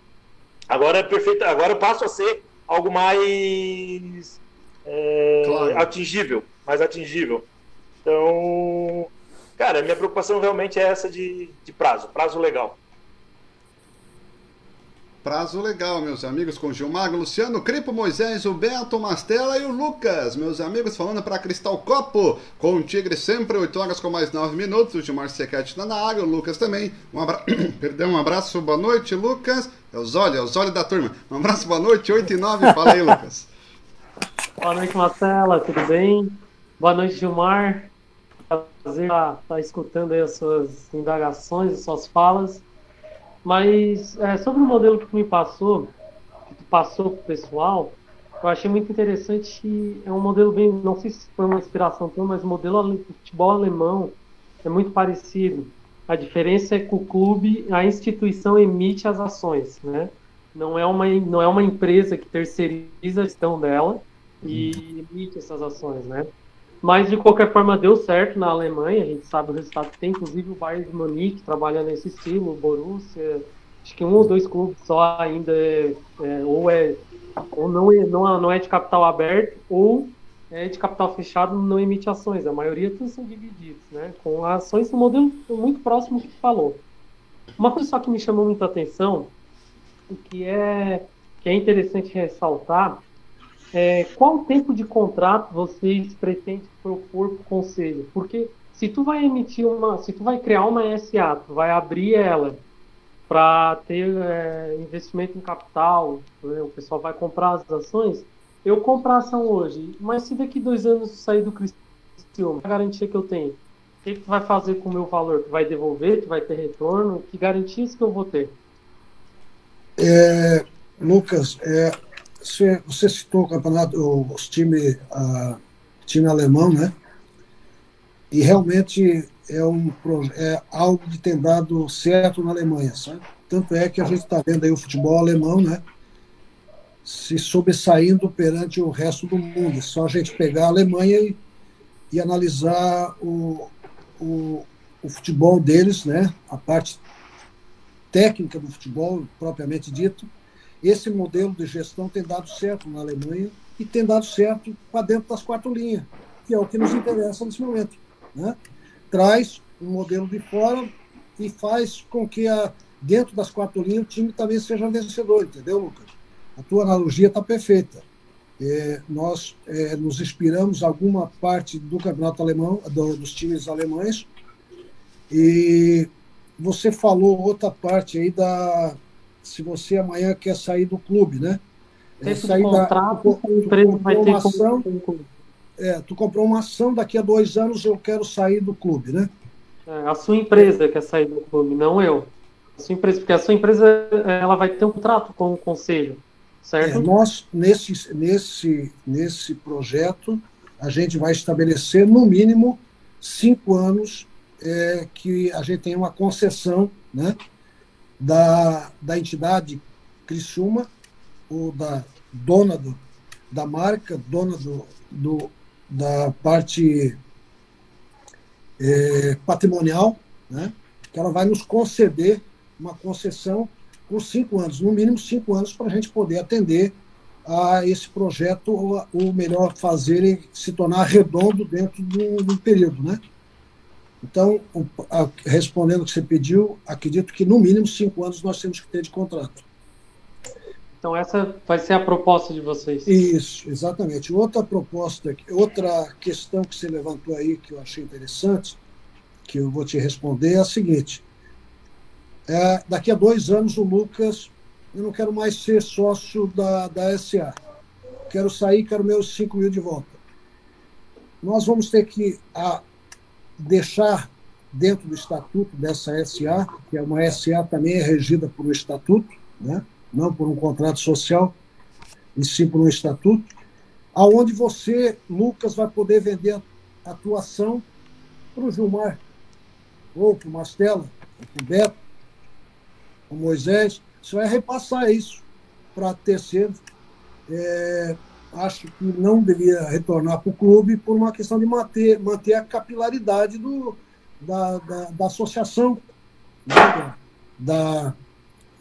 Agora é perfeito. Agora eu passo a ser algo mais é, claro. atingível. Mais atingível. Então, Cara, a minha preocupação realmente é essa de, de prazo, prazo legal. Prazo legal, meus amigos, com Gilmar, Luciano, Cripo, Moisés, o Beto, Mastela e o Lucas. Meus amigos, falando para Cristal Copo, com o Tigre sempre, 8 horas com mais 9 minutos. O Gilmar Sequete está na área, o Lucas também. Um, abra... Perdão, um abraço, boa noite, Lucas. É o Zólio, é o Zólio da turma. Um abraço, boa noite, 8 e 9. Fala aí, Lucas. boa noite, Marcela, tudo bem? Boa noite, Gilmar. Prazer estar tá, tá escutando aí as suas indagações, as suas falas. Mas é, sobre o modelo que tu me passou, que tu passou para o pessoal, eu achei muito interessante. É um modelo bem, não sei se foi uma inspiração tua, mas o modelo do futebol alemão é muito parecido. A diferença é que o clube, a instituição emite as ações, né? Não é uma, não é uma empresa que terceiriza a gestão dela e emite essas ações, né? Mas, de qualquer forma, deu certo na Alemanha. A gente sabe o resultado que tem. Inclusive, o Bayern de Munique trabalha nesse estilo. O Borussia, acho que um ou dois clubes só ainda é, é, ou é ou não é, não, não é de capital aberto ou é de capital fechado não emite ações. A maioria todos são divididos, né? Com ações no modelo muito próximo que falou. Uma coisa só que me chamou muita atenção, o que é que é interessante ressaltar, é, qual tempo de contrato vocês pretendem propor para o conselho? Porque se tu vai emitir uma, se tu vai criar uma SA, tu vai abrir ela para ter é, investimento em capital, né, o pessoal vai comprar as ações, eu comprar ação hoje, mas se daqui dois anos sair do Cristiano, a garantia que eu tenho, o que, tu vai fazer com o meu valor? Tu vai devolver? Tu vai ter retorno? Que garantias que eu vou ter? É, Lucas, é, você, você citou o campeonato, os time, a, time alemão, né? E realmente é, um, é algo que tem dado certo na Alemanha, sabe? Tanto é que a gente está vendo aí o futebol alemão, né? Se sobressaindo perante o resto do mundo. É só a gente pegar a Alemanha e, e analisar o, o, o futebol deles, né? A parte técnica do futebol, propriamente dito, esse modelo de gestão tem dado certo na Alemanha e tem dado certo para dentro das quatro linhas, que é o que nos interessa nesse momento. Né? Traz um modelo de fora e faz com que a, dentro das quatro linhas o time também seja vencedor, entendeu, Lucas? A tua analogia está perfeita. É, nós é, nos inspiramos alguma parte do campeonato alemão, do, dos times alemães, e você falou outra parte aí da, se você amanhã quer sair do clube, né? É, sair contrato, da, tu, a empresa vai ter ação, é, tu comprou uma ação, daqui a dois anos eu quero sair do clube, né? É, a sua empresa quer sair do clube, não eu. A sua empresa, porque a sua empresa ela vai ter um contrato com o conselho, certo? É, nós, nesse, nesse, nesse projeto, a gente vai estabelecer, no mínimo, cinco anos é, que a gente tem uma concessão, né? da, da entidade Criciúma, ou da dona do, da marca, dona do, do da parte é, patrimonial, né? que ela vai nos conceder uma concessão por cinco anos, no mínimo cinco anos, para a gente poder atender a esse projeto, ou melhor, fazer ele se tornar redondo dentro do, do período. Né? Então, respondendo o que você pediu, acredito que no mínimo cinco anos nós temos que ter de contrato. Então, essa vai ser a proposta de vocês. Isso, exatamente. Outra proposta, outra questão que você levantou aí, que eu achei interessante, que eu vou te responder, é a seguinte. É, daqui a dois anos, o Lucas, eu não quero mais ser sócio da, da SA. Quero sair, quero meus 5 mil de volta. Nós vamos ter que a, deixar dentro do estatuto dessa SA, que é uma SA também é regida por um estatuto, né? Não por um contrato social, e sim por um estatuto, aonde você, Lucas, vai poder vender a atuação para o Gilmar, ou para o Mastela, ou para o Beto, o Moisés, você vai repassar isso para terceiros. É, acho que não deveria retornar para o clube por uma questão de manter, manter a capilaridade do, da, da, da associação, né, da,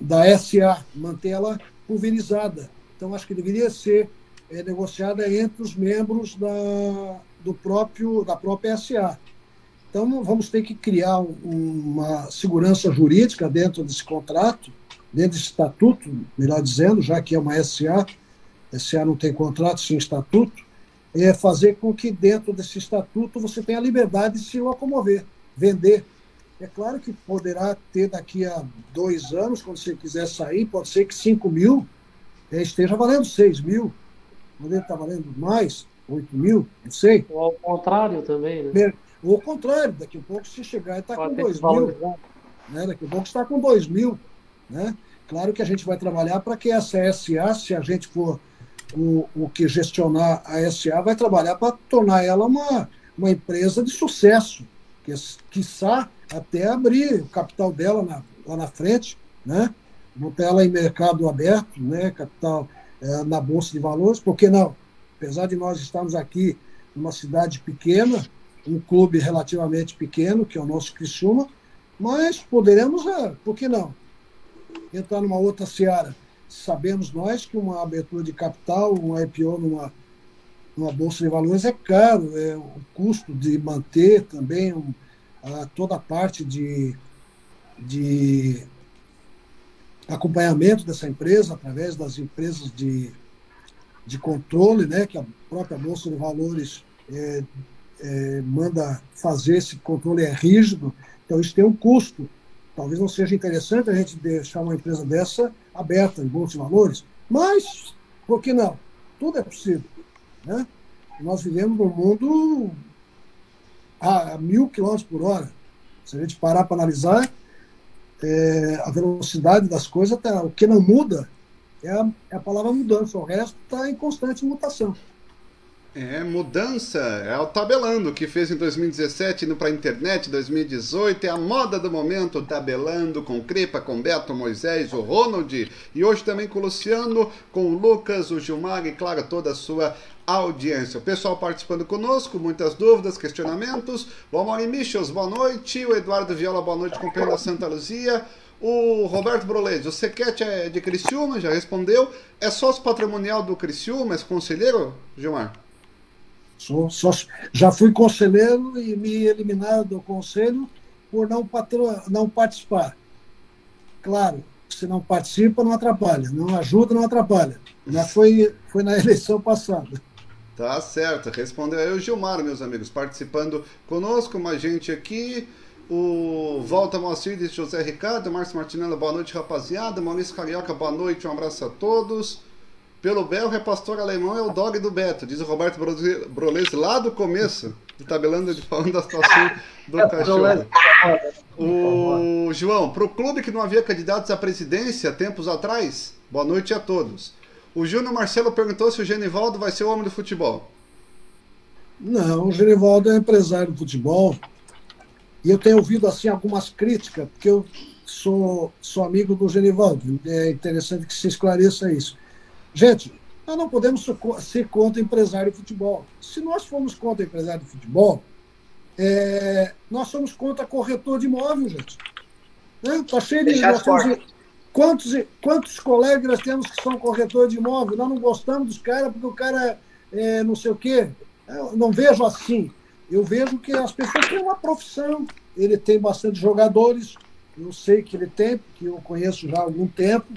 da SA, manter ela pulverizada. Então, acho que deveria ser é, negociada entre os membros da, do próprio, da própria SA. Então, vamos ter que criar uma segurança jurídica dentro desse contrato dentro de estatuto, melhor dizendo, já que é uma SA, SA não tem contrato, sim estatuto, é fazer com que dentro desse estatuto você tenha a liberdade de se locomover, vender. É claro que poderá ter daqui a dois anos, quando você quiser sair, pode ser que 5 mil é, esteja valendo 6 mil, poderia estar valendo mais, 8 mil, não sei. Ou ao contrário também, né? Ou ao contrário, daqui a pouco se chegar e está com 2 mil. Né? Daqui a pouco está com 2 mil. Né? Claro que a gente vai trabalhar para que essa SA, se a gente for o, o que gestionar a SA, vai trabalhar para tornar ela uma, uma empresa de sucesso, que, quiçá até abrir o capital dela na, lá na frente, né? botar ela em mercado aberto, né? capital é, na Bolsa de Valores, porque não? Apesar de nós estarmos aqui numa cidade pequena, um clube relativamente pequeno, que é o nosso Criciúma, mas poderemos, é, por que não? Entrar numa outra seara. Sabemos nós que uma abertura de capital, um IPO numa, numa bolsa de valores é caro, é o custo de manter também um, a, toda a parte de, de acompanhamento dessa empresa através das empresas de, de controle, né, que a própria bolsa de valores é, é, manda fazer esse controle é rígido, então isso tem um custo. Talvez não seja interessante a gente deixar uma empresa dessa aberta em bolsa de valores, mas por que não? Tudo é possível, né? Nós vivemos num mundo a, mil quilômetros por hora. Se a gente parar para analisar, é, a velocidade das coisas, tá, o que não muda é a, é a palavra mudança, o resto está em constante mutação. É, mudança. É o Tabelando que fez em 2017, indo para a internet 2018. É a moda do momento, Tabelando com Cripa, com Beto, Moisés, o Ronald. E hoje também com o Luciano, com o Lucas, o Gilmar e, claro, toda a sua audiência. O pessoal participando conosco, muitas dúvidas, questionamentos. O Amori Michels, boa noite. O Eduardo Viola, boa noite, companheiro da Santa Luzia. O Roberto Brolese, o Sequete é de Criciúma, já respondeu. É sócio patrimonial do Criciúma, é conselheiro, Gilmar? Sou, sou, já fui conselheiro e me eliminaram do conselho por não, patro, não participar. Claro, se não participa, não atrapalha. Não ajuda, não atrapalha. Já foi, foi na eleição passada. Tá certo, respondeu aí o Gilmar, meus amigos, participando conosco, mais gente aqui. O Volta Moacir José Ricardo, Márcio Martinello, boa noite, rapaziada. Maurício Carioca, boa noite, um abraço a todos. Pelo Bel, o repastor alemão é o dog do Beto, diz o Roberto Brolese lá do começo, de tabelando de falando da situação do é, cachorro. O João, para o clube que não havia candidatos à presidência tempos atrás, boa noite a todos. O Júnior Marcelo perguntou se o Genivaldo vai ser o homem do futebol. Não, o Genivaldo é empresário do futebol. E eu tenho ouvido assim algumas críticas, porque eu sou, sou amigo do Genivaldo. É interessante que se esclareça isso. Gente, nós não podemos ser contra empresário de futebol. Se nós formos contra empresário de futebol, é, nós somos contra corretor de imóvel, gente. Né? Tá cheio de. Quantos, quantos colegas nós temos que são corretor de imóvel? Nós não gostamos dos caras porque o cara é não sei o quê. Eu não vejo assim. Eu vejo que as pessoas têm uma profissão. Ele tem bastante jogadores. Eu sei que ele tem, porque eu conheço já há algum tempo.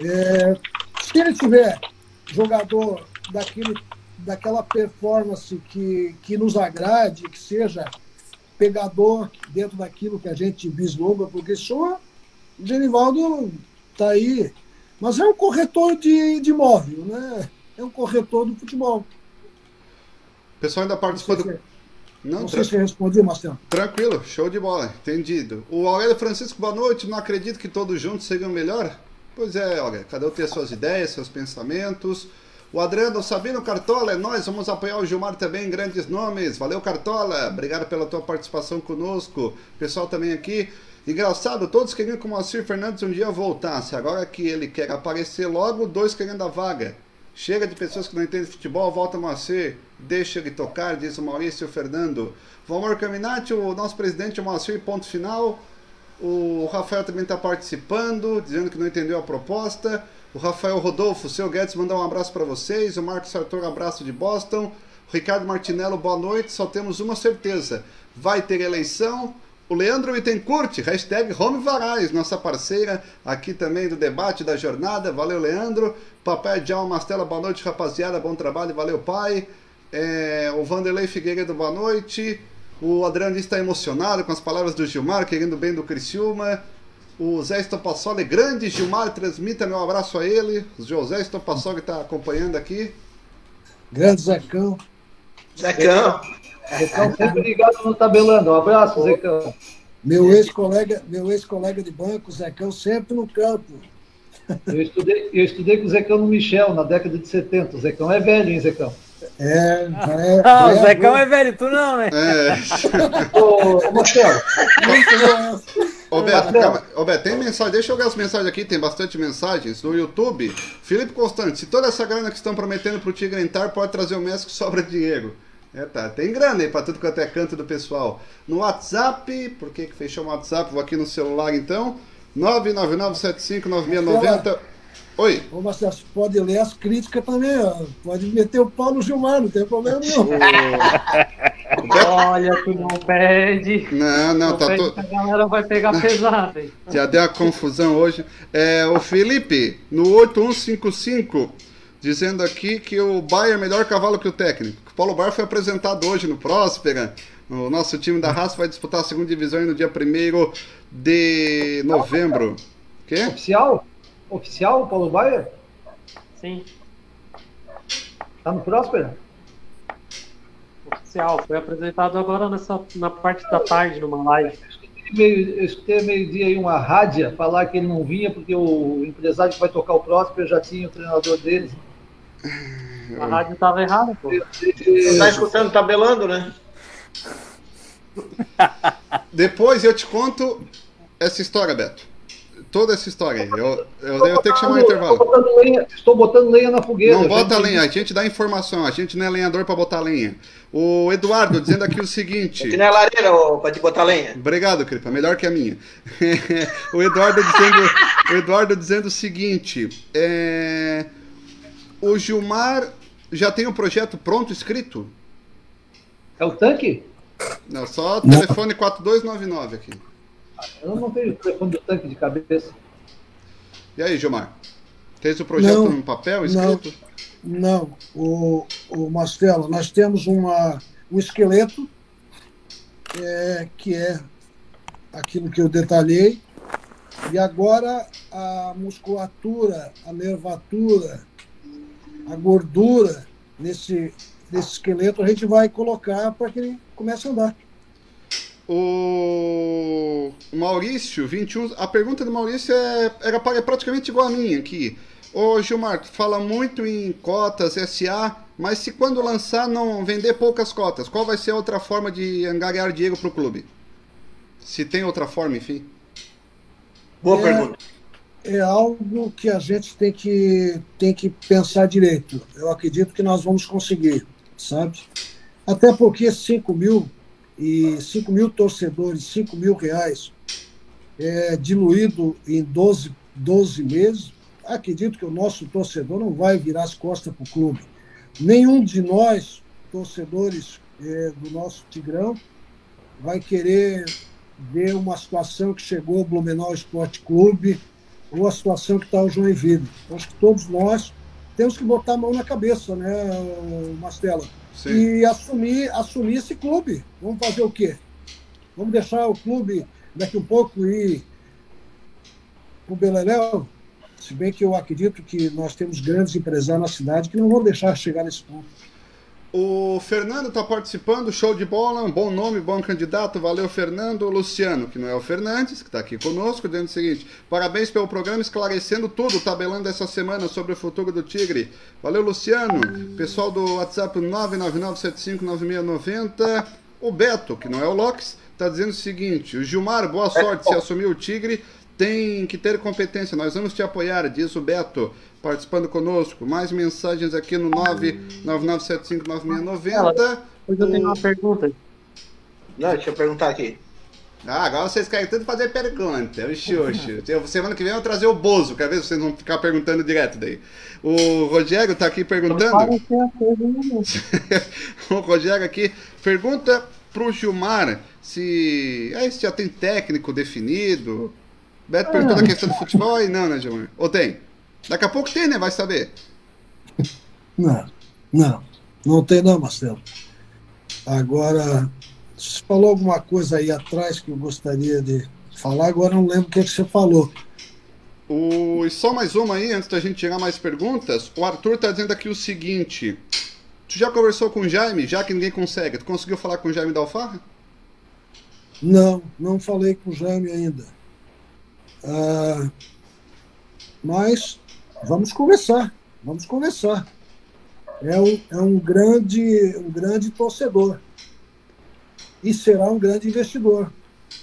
É, se ele tiver jogador daquele, daquela performance que, que nos agrade, que seja pegador dentro daquilo que a gente vislumbra, porque só o Genivaldo está aí. Mas é um corretor de, de imóvel, né? É um corretor do futebol. O pessoal ainda participa do. É. Não, não sei se eu respondi, Marcelo. Tranquilo, show de bola, entendido. O Aurélio Francisco, boa noite. Não acredito que todos juntos sejam melhor? Pois é, olha, cada um tem as suas ideias, seus pensamentos. O Adriano Sabino Cartola, é nós, vamos apoiar o Gilmar também, grandes nomes. Valeu, Cartola, obrigado pela tua participação conosco. Pessoal também aqui. Engraçado, todos queriam que o Moacir Fernandes um dia voltasse. Agora que ele quer aparecer logo, dois querendo a vaga. Chega de pessoas que não entendem futebol, volta Moacir, deixa ele tocar, diz o Maurício Fernando. Valmor Caminati, o nosso presidente, o Moacir, ponto final. O Rafael também está participando, dizendo que não entendeu a proposta. O Rafael Rodolfo, seu Guedes, mandar um abraço para vocês. O Marcos Sartor, abraço de Boston. O Ricardo Martinello, boa noite. Só temos uma certeza: vai ter eleição. O Leandro Bittencourt, hashtag Home Varais, nossa parceira aqui também do debate da jornada. Valeu, Leandro. Papai Djalma Mastela, boa noite, rapaziada. Bom trabalho, valeu, pai. É, o Vanderlei Figueiredo, boa noite. O Adriano está emocionado com as palavras do Gilmar, querendo bem do Criciúma. O Zé Estopassoli, grande Gilmar, transmita meu abraço a ele. O José Estopassoli está acompanhando aqui. Grande Zecão. Zecão. Zecão sempre ligado no tabelando. Um abraço, Zecão. Meu ex-colega, meu ex-colega de banco, Zecão, sempre no campo. Eu estudei, eu estudei com o Zecão no Michel, na década de 70. O Zecão é velho, hein, Zecão? É, é, Ah, é, o Zecão é, é velho, tu não, né? É. Ô, ô Marcelo, Ô Beto, calma. Ô Beto, tem mensagem, deixa eu ver as mensagens aqui, tem bastante mensagens no YouTube. Felipe Constante, se toda essa grana que estão prometendo pro Tigre entrar, pode trazer o Messi que sobra dinheiro. É, tá, tem grana aí pra tudo quanto é canto do pessoal. No WhatsApp, por que que fechou o WhatsApp? Vou aqui no celular então. 999759690. Oi. Ô, Marcelo, você pode ler as críticas também, ó. Pode meter o pau no Gilmar, não tem problema nenhum. Olha, tu não pede. Não, não, tá tudo. a galera vai pegar pesado, hein? Já deu a confusão hoje. É, o Felipe, no 8155, dizendo aqui que o Bayer é melhor cavalo que o técnico. O Paulo Bar foi apresentado hoje no Próspera. O nosso time da raça vai disputar a segunda divisão no dia 1 de novembro. Quê? oficial? Oficial, Paulo Baia? Sim, Tá no Próspera? oficial. Foi apresentado agora nessa, na parte da tarde, numa live. Meio, eu escutei meio-dia aí uma rádia falar que ele não vinha porque o empresário que vai tocar o Próspera já tinha o treinador deles. A rádio tava errada, pô. Você tá escutando tabelando, né? Depois eu te conto essa história, Beto. Toda essa história aí. Eu, eu, eu tenho que chamar o Estou intervalo. botando lenha, estou botando lenha na fogueira. Não bota lenha, a gente dá informação, a gente não é lenhador pra botar lenha. O Eduardo dizendo aqui o seguinte. Aqui não é lareira ô, pra te botar lenha. Obrigado, Cripa, melhor que a minha. o, Eduardo dizendo, o Eduardo dizendo o seguinte: é, o Gilmar já tem o projeto pronto escrito? É o tanque? Não, só telefone 4299 aqui. Eu não tenho o telefone do tanque de cabeça. E aí, Gilmar? Fez o projeto Não, no papel não. escrito? Não, o, o Mastelo, nós temos uma, um esqueleto é, que é aquilo que eu detalhei, e agora a musculatura, a nervatura, a gordura nesse, nesse esqueleto a gente vai colocar para que ele comece a andar. O Maurício, 21. A pergunta do Maurício é, era é praticamente igual a minha aqui. Ô Gilmar, fala muito em cotas SA, mas se quando lançar não vender poucas cotas, qual vai ser a outra forma de angariar dinheiro para o clube? Se tem outra forma, enfim. Boa É. pergunta. é algo que a gente tem que, tem que pensar direito. Eu acredito que nós vamos conseguir, sabe? Até porque 5 mil e 5 mil torcedores, 5 mil reais é, diluído em 12, 12 meses, acredito que o nosso torcedor não vai virar as costas para o clube. Nenhum de nós, torcedores é, do nosso Tigrão, vai querer ver uma situação que chegou o Blumenau Esporte Clube, ou a situação que está o Joinville. Acho que todos nós temos que botar a mão na cabeça, né, Mastela? Sim. E assumir, assumir esse clube. Vamos fazer o quê? Vamos deixar o clube daqui um pouco ir para o Beleléu? Se bem que eu acredito que nós temos grandes empresários na cidade que não vão deixar chegar nesse ponto. O Fernando está participando, show de bola, um bom nome, bom candidato, valeu Fernando. O Luciano, que não é o Fernandes, que está aqui conosco, dizendo o seguinte: parabéns pelo programa, esclarecendo tudo, tabelando essa semana sobre o futuro do Tigre. Valeu, Luciano. Pessoal do WhatsApp 999759690. O Beto, que não é o Locks, está dizendo o seguinte: o Gilmar, boa sorte se assumir o Tigre. Tem que ter competência, nós vamos te apoiar, diz o Beto, participando conosco. Mais mensagens aqui no 999759690. Hoje eu tenho uma pergunta. Não, deixa eu perguntar aqui. Ah, agora vocês querem tanto fazer pergunta. O Xuxo. Eu- Semana que vem eu vou trazer o Bozo, quer ver se vocês não ficar perguntando direto daí. O Rogério tá aqui perguntando. Né, o Rogério aqui pergunta pro Gilmar se. Aí se já tem técnico definido. Beto perguntou na questão do futebol aí não, né, Gilmar? Ou tem? Daqui a pouco tem, né? Vai saber. Não, não. Não tem não, Marcelo. Agora, você falou alguma coisa aí atrás que eu gostaria de falar, agora não lembro o que, é que você falou. O, e só mais uma aí, antes da gente chegar mais perguntas. O Arthur está dizendo aqui o seguinte: Tu já conversou com o Jaime, já que ninguém consegue? Tu conseguiu falar com o Jaime da Alfarra? Não, não falei com o Jaime ainda. Ah, mas vamos conversar, vamos conversar. É um, é um, grande, um grande torcedor e será um grande investidor,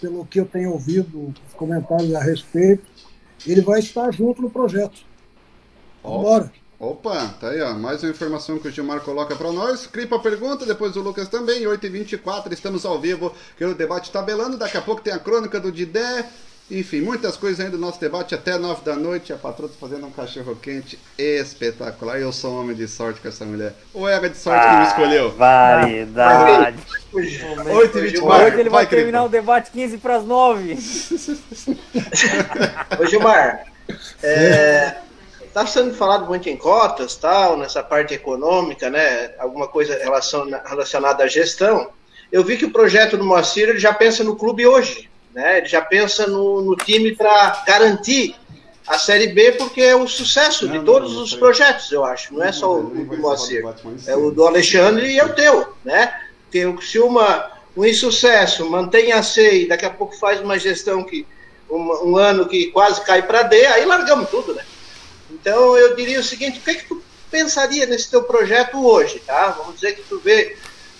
pelo que eu tenho ouvido os comentários a respeito. Ele vai estar junto no projeto. Bora. Opa, tá aí, ó. Mais uma informação que o Gilmar coloca para nós. Cripa pergunta, depois o Lucas também. 8h24, estamos ao vivo, que o debate tabelando. Daqui a pouco tem a crônica do Didé. Enfim, muitas coisas ainda do nosso debate até 9 da noite. A patroa tá fazendo um cachorro quente espetacular. Eu sou um homem de sorte com essa mulher. Ou é de sorte ah, que me escolheu? Variedade. 8 h 24 Hoje ele vai, vai terminar o debate 15 para as 9. Ô Gilmar, é, Está sendo falado muito em cotas, tal, nessa parte econômica, né? Alguma coisa relacionada à gestão. Eu vi que o projeto do Moacir ele já pensa no clube hoje, né? Ele já pensa no, no time para garantir a Série B, porque é o sucesso de todos os projetos, eu acho. Não é só o do Moacir, é o do Alexandre e é o teu, né? Tem, se uma, um insucesso mantém a C e daqui a pouco faz uma gestão que um, um ano que quase cai para D, aí largamos tudo, né? Então eu diria o seguinte, o que, é que tu pensaria nesse teu projeto hoje, tá? Vamos dizer que tu vê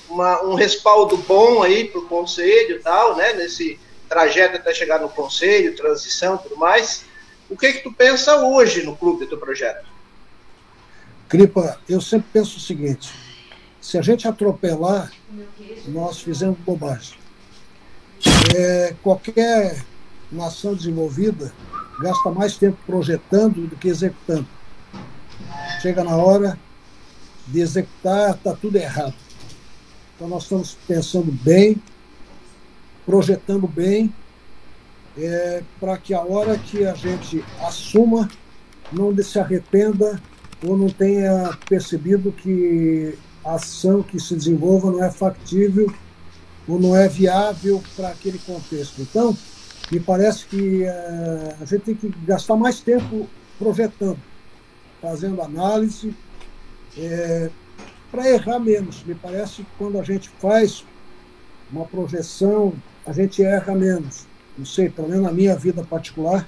uma, um respaldo bom aí para o conselho e tal, né? Nesse trajeto até chegar no conselho, transição tudo mais. O que é que tu pensa hoje no clube do teu projeto? Cripa, eu sempre penso o seguinte, se a gente atropelar, nós fizemos bobagem. É, qualquer nação desenvolvida gasta mais tempo projetando do que executando. Chega na hora de executar, está tudo errado. Então nós estamos pensando bem, projetando bem, é, para que a hora que a gente assuma, não se arrependa ou não tenha percebido que a ação que se desenvolva não é factível ou não é viável para aquele contexto. Então, me parece que é, a gente tem que gastar mais tempo projetando, fazendo análise, é, para errar menos. Me parece que quando a gente faz uma projeção, a gente erra menos. Não sei, pelo menos na minha vida particular,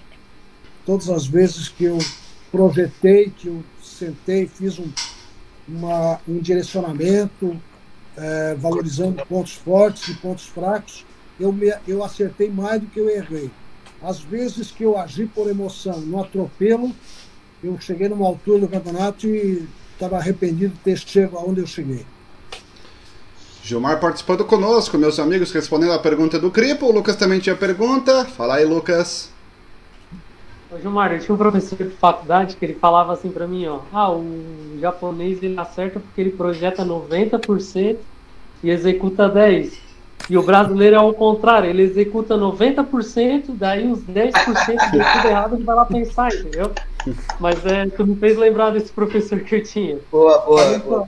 todas as vezes que eu projetei, que eu sentei, fiz um, uma, um direcionamento, é, valorizando pontos fortes e pontos fracos, eu, me, eu acertei mais do que eu errei. Às vezes que eu agi por emoção, no atropelo, eu cheguei numa altura do campeonato e estava arrependido de ter chegado aonde eu cheguei. Gilmar participando conosco, meus amigos, respondendo a pergunta do Cripo. O Lucas também tinha pergunta. Fala aí, Lucas. Ô, Gilmar, eu tinha um professor de faculdade que ele falava assim para mim, ó, ah, o japonês ele acerta porque ele projeta 90% e executa 10%. E o brasileiro é ao contrário, ele executa 90%, daí os 10% de tudo errado ele vai lá pensar, entendeu? Mas é, tu me fez lembrar desse professor que eu tinha. Boa, boa, boa.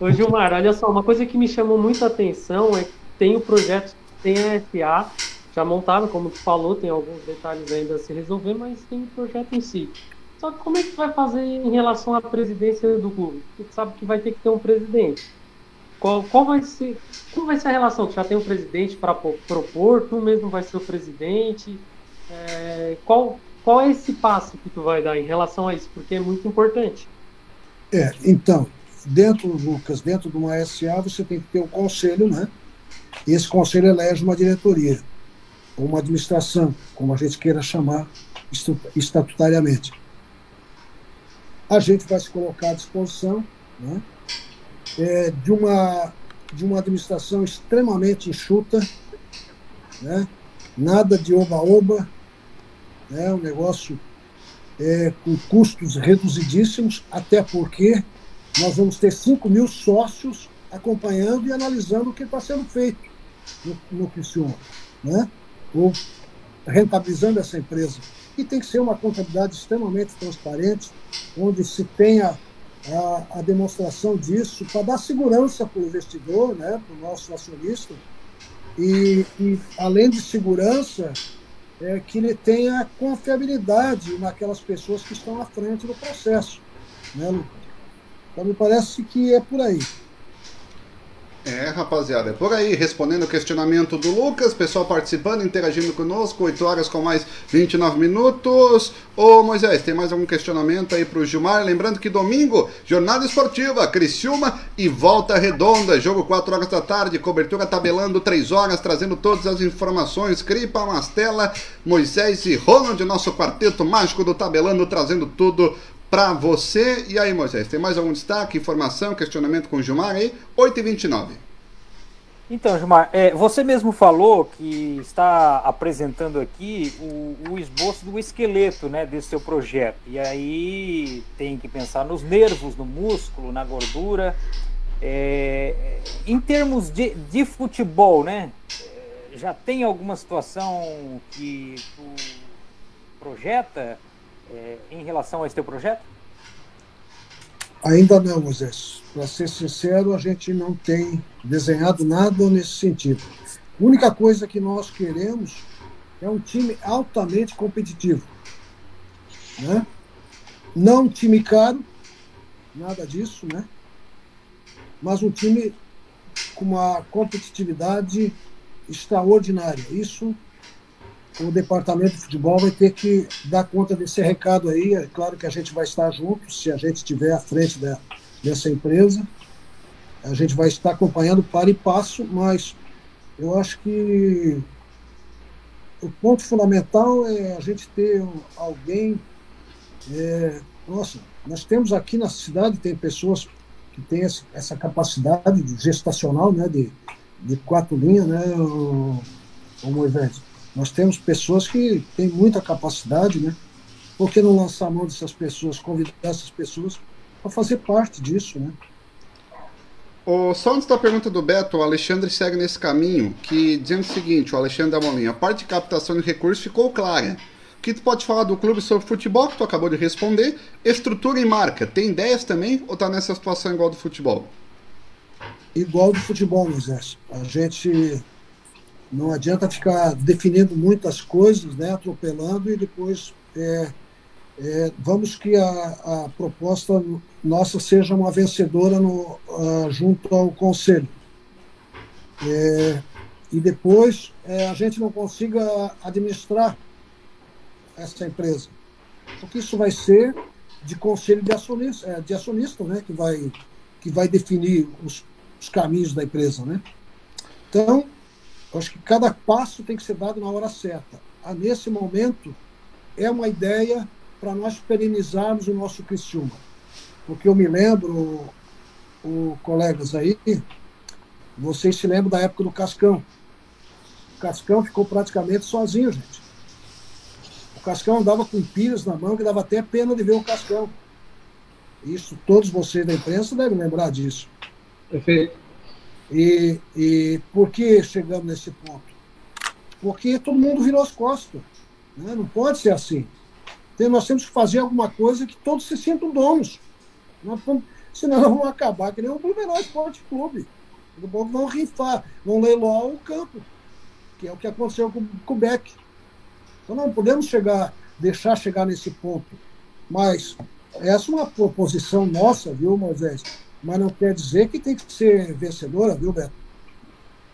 Ô Gilmar, olha só, uma coisa que me chamou muita atenção é que tem o projeto, tem a FA, já montado, como tu falou, tem alguns detalhes ainda a se resolver, mas tem o projeto em si. Só que como é que tu vai fazer em relação à presidência do clube? Tu sabe que vai ter que ter um presidente. Qual, qual vai ser, como vai ser a relação? Tu já tem um presidente para propor, tu mesmo vai ser o presidente? É, qual, qual é esse passo que tu vai dar em relação a isso? Porque é muito importante. É, então, dentro, Lucas, dentro de uma SA, você tem que ter um conselho, né? E esse conselho elege uma diretoria, ou uma administração, como a gente queira chamar estatutariamente. A gente vai se colocar à disposição, né? é, de, uma, de uma administração extremamente enxuta, né? nada de oba-oba, né? um negócio é, com custos reduzidíssimos, até porque nós vamos ter 5 mil sócios acompanhando e analisando o que está sendo feito. no, no Criciúma, né? ou rentabilizando essa empresa. E tem que ser uma contabilidade extremamente transparente, onde se tenha a, a demonstração disso para dar segurança para o investidor, né, para o nosso acionista, e, e, além de segurança, é, que ele tenha confiabilidade naquelas pessoas que estão à frente do processo. Né, Lucas? Então, me parece que é por aí. É, rapaziada, é por aí, respondendo o questionamento do Lucas, pessoal participando, interagindo conosco, 8 horas com mais 29 minutos. Ô Moisés, tem mais algum questionamento aí pro Gilmar? Lembrando que domingo, jornada esportiva, Criciúma e Volta Redonda, jogo 4 horas da tarde, cobertura tabelando 3 horas, trazendo todas as informações, Cripa, Mastela, Moisés e Ronald, nosso quarteto mágico do tabelando, trazendo tudo para você. E aí, Moisés, tem mais algum destaque, informação, questionamento com o Gilmar aí? 8h29. Então, Gilmar, é, você mesmo falou que está apresentando aqui o, o, esboço do esqueleto né, desse seu projeto. E aí tem que pensar nos nervos, no músculo, na gordura. É, em termos de, de futebol, né? É, já tem alguma situação que tu projeta? É, em relação a esse teu projeto? Ainda não, Moisés. Para ser sincero, a gente não tem desenhado nada nesse sentido. A única coisa que nós queremos é um time altamente competitivo. Né? Não um time caro, nada disso, né? mas um time com uma competitividade extraordinária. Isso o departamento de futebol vai ter que dar conta desse recado aí. É claro que a gente vai estar junto, se a gente estiver à frente da, dessa empresa. A gente vai estar acompanhando para e passo, mas eu acho que o ponto fundamental é a gente ter alguém. É, nossa, nós temos aqui na cidade, tem pessoas que têm essa capacidade gestacional, né, de, de quatro linhas, né, o, o Moisés? Nós temos pessoas que têm muita capacidade, né? Por que não lançar a mão dessas pessoas, convidar essas pessoas para fazer parte disso, né? O, só antes da pergunta do Beto, o Alexandre segue nesse caminho, que dizendo o seguinte, o Alexandre Amolim, a parte de captação de recursos ficou clara. O que tu pode falar do clube sobre futebol, que tu acabou de responder, estrutura e marca, tem ideias também ou tá nessa situação igual do futebol? Igual do futebol, Moisés. A gente não adianta ficar definindo muitas coisas, né, atropelando e depois é, é, vamos que a, a, proposta nossa seja uma vencedora no, uh, junto ao conselho. É, e depois é, a gente não consiga administrar essa empresa. Porque isso vai ser de conselho de acionista, é, de acionista né, que, vai, que vai definir os, os caminhos da empresa. Né? Então, eu acho que cada passo tem que ser dado na hora certa. Ah, nesse momento, é uma ideia para nós perenizarmos o nosso Criciúma. Porque eu me lembro, o, colegas aí, vocês se lembram da época do Cascão. O Cascão ficou praticamente sozinho, gente. O Cascão andava com pilhas na mão que dava até pena de ver o Cascão. Isso todos vocês da imprensa devem lembrar disso. Perfeito. E, e por que chegamos nesse ponto? Porque todo mundo virou as costas. Né? Não pode ser assim. Então, nós temos que fazer alguma coisa que todos se sintam donos. Nós vamos, senão nós vamos acabar que nem o Blumenau Esporte Clube. Daqui a vão rifar, vão leiloar o campo, que é o que aconteceu com, com o Beck. Então não podemos chegar, deixar chegar nesse ponto. Mas essa é uma proposição nossa, viu, Moisés? Mas não quer dizer que tem que ser vencedora, viu, Beto?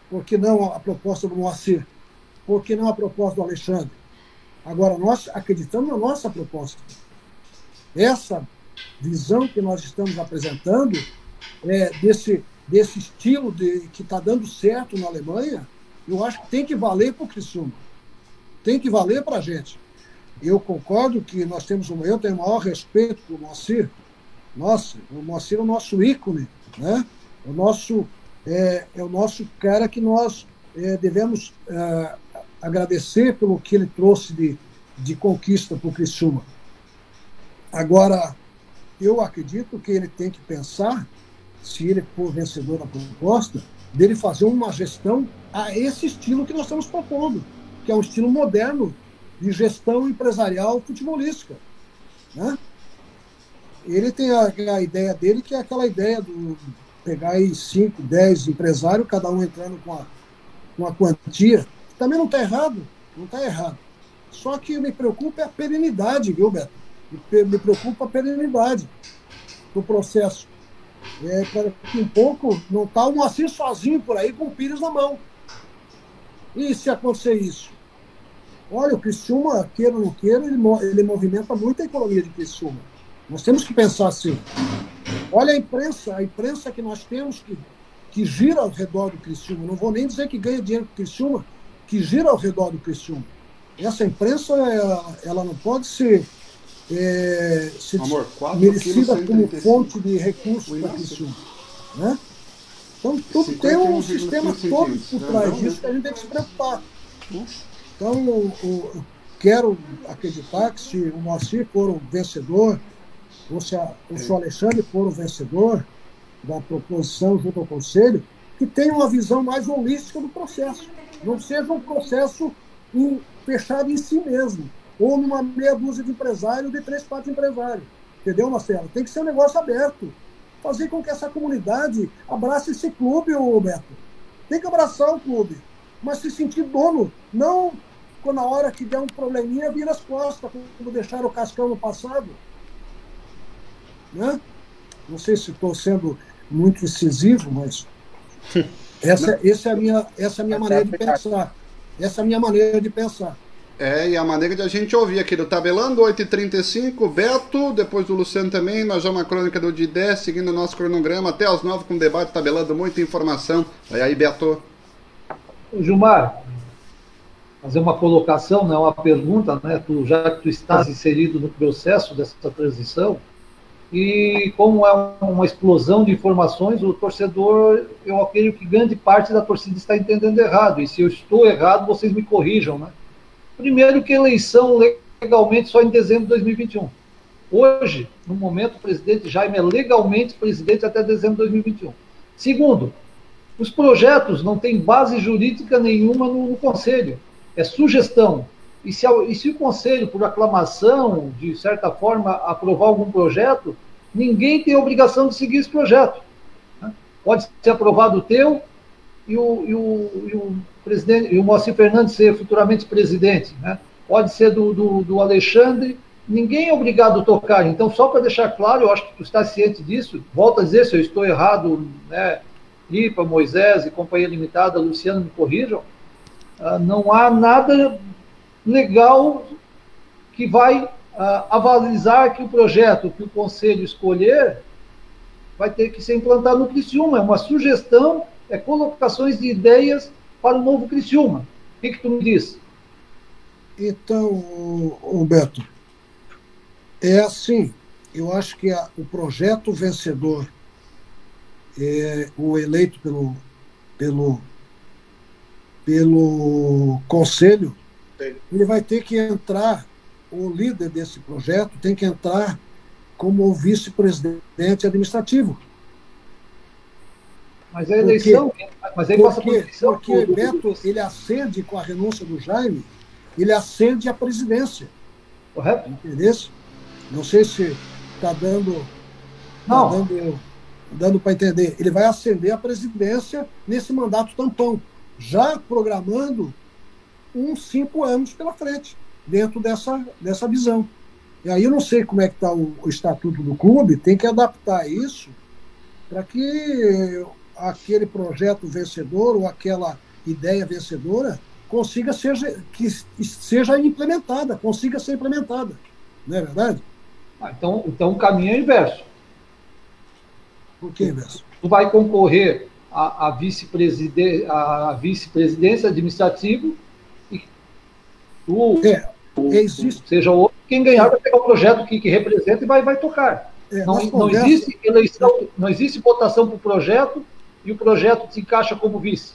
Por que não a proposta do Moacir? Por que não a proposta do Alexandre? Agora, nós acreditamos na nossa proposta. Essa visão que nós estamos apresentando, é, desse, desse estilo de, que está dando certo na Alemanha, eu acho que tem que valer para o Criciúma. Tem que valer para a gente. Eu concordo que nós temos eu tenho o maior respeito por Moacir, nossa, o Moacir é o nosso ícone, né? O nosso, é, é o nosso cara que nós é, devemos é, agradecer pelo que ele trouxe de, de conquista para o Criciúma. Agora, eu acredito que ele tem que pensar, se ele for vencedor da proposta, dele fazer uma gestão a esse estilo que nós estamos propondo, que é um estilo moderno de gestão empresarial futebolística. Né? Ele tem a, a ideia dele, que é aquela ideia do pegar aí 5, 10 empresários, cada um entrando com a, quantia. Também não está errado, não está errado. Só que me preocupa é a perenidade, viu, Beto? Me preocupa a perenidade do processo. É, para que um pouco não está o Moacir sozinho por aí com o Pires na mão. E se acontecer isso? Olha, o Criciúma, queira ou não queira, ele, ele movimenta muito a economia de Criciúma. Nós temos que pensar assim. Olha a imprensa, a imprensa que nós temos que, que gira ao redor do Criciúma. Não vou nem dizer que ganha dinheiro com o Criciúma, que gira ao redor do Criciúma. Essa imprensa, ela, ela não pode ser, é, ser Amor, merecida como fonte de recursos para Criciúma. Né? Então, tudo tem um sistema todo por trás disso que a gente tem que se preocupar. Então, eu, quero acreditar que se o Moacir for o vencedor, ou se, a, Alexandre for o vencedor da proposição junto ao Conselho, que tenha uma visão mais holística do processo. Não seja um processo em, fechado em si mesmo, ou numa meia dúzia de empresários, de três, quatro empresários. Entendeu, Marcelo? Tem que ser um negócio aberto. Fazer com que essa comunidade abrace esse clube, Roberto. Tem que abraçar o clube, mas se sentir dono, não quando na hora que der um probleminha, vira as costas, como deixaram o Cascão no passado. Né? Não sei se estou sendo muito incisivo, mas essa, essa, é a minha, essa é a minha maneira de pensar. Essa é a minha maneira de pensar. É, e a maneira de a gente ouvir aqui do Tabelando, 8h35, Beto, depois do Luciano também, nós já uma crônica do Didé, seguindo o nosso cronograma, até às 9 com debate, tabelando muita informação. Vai aí, Beto. Gilmar, fazer uma colocação, né, uma pergunta, né, tu, já que tu estás inserido no processo dessa transição, e como é uma explosão de informações, o torcedor, eu acredito que grande parte da torcida está entendendo errado, e se eu estou errado, vocês me corrijam, né? Primeiro que eleição legalmente só em dezembro de 2021. Hoje, no momento, o presidente Jaime é legalmente presidente até dezembro de 2021. Segundo, os projetos não têm base jurídica nenhuma no, no Conselho é sugestão. E se, e se o Conselho, por aclamação, de certa forma, aprovar algum projeto, ninguém tem obrigação de seguir esse projeto. Né? Pode ser aprovado o teu e o, e o, e o presidente, e o Moacir Fernandes ser futuramente presidente. Né? Pode ser do, do, do Alexandre, ninguém é obrigado a tocar. Então, só para deixar claro, eu acho que tu está ciente disso, volto a dizer se eu estou errado, né? Lipa, Moisés e Companhia Limitada, Luciano, me corrijam, ah, não há nada legal que vai uh, avalizar que o projeto que o Conselho escolher vai ter que ser implantado no Criciúma. É uma sugestão, é colocações de ideias para o novo Criciúma. O que, que tu me diz? Então, Humberto, é assim, eu acho que a, o projeto vencedor, é, o eleito pelo, pelo pelo conselho, ele vai ter que entrar, o líder desse projeto tem que entrar como vice-presidente administrativo. Mas a eleição, porque, mas aí passa eleição, porque Beto, ele acende com a renúncia do Jaime, ele acende a presidência. Correto? Entendeu? Não sei se está dando, tá Não. dando, dando para entender. Ele vai acender a presidência nesse mandato tampão já programando uns cinco anos pela frente, dentro dessa, dessa visão. E aí eu não sei como é que está o, o, estatuto do clube, tem que adaptar isso para que aquele projeto vencedor ou aquela ideia vencedora consiga seja, que seja implementada, consiga ser implementada. Não é verdade? Ah, então, então o caminho é inverso. Por que inverso? Tu vai concorrer a, a vice-presidência a vice administrativa o, é, o, existe. seja outro, quem ganhar vai pegar o projeto que, que representa e vai, vai tocar. É, não, não existe eleição, não existe votação para o projeto e o projeto se encaixa como vice.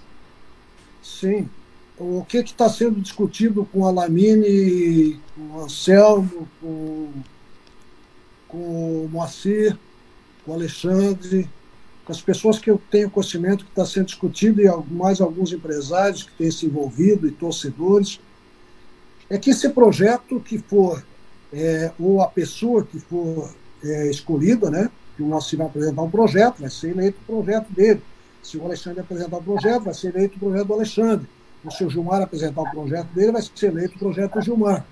Sim. O que está sendo discutido com a Lamine, com o Anselmo, com, com o Moacir, com o Alexandre, com as pessoas que eu tenho conhecimento que está sendo discutido e mais alguns empresários que têm se envolvido e torcedores, é que esse projeto que for, é, ou a pessoa que for é, escolhida, né, que o nosso vai apresentar um projeto, vai ser eleito o projeto dele. Se o Alexandre apresentar o projeto, vai ser eleito o projeto do Alexandre. O Gilmar apresentar o projeto dele, vai ser eleito o projeto do Gilmar.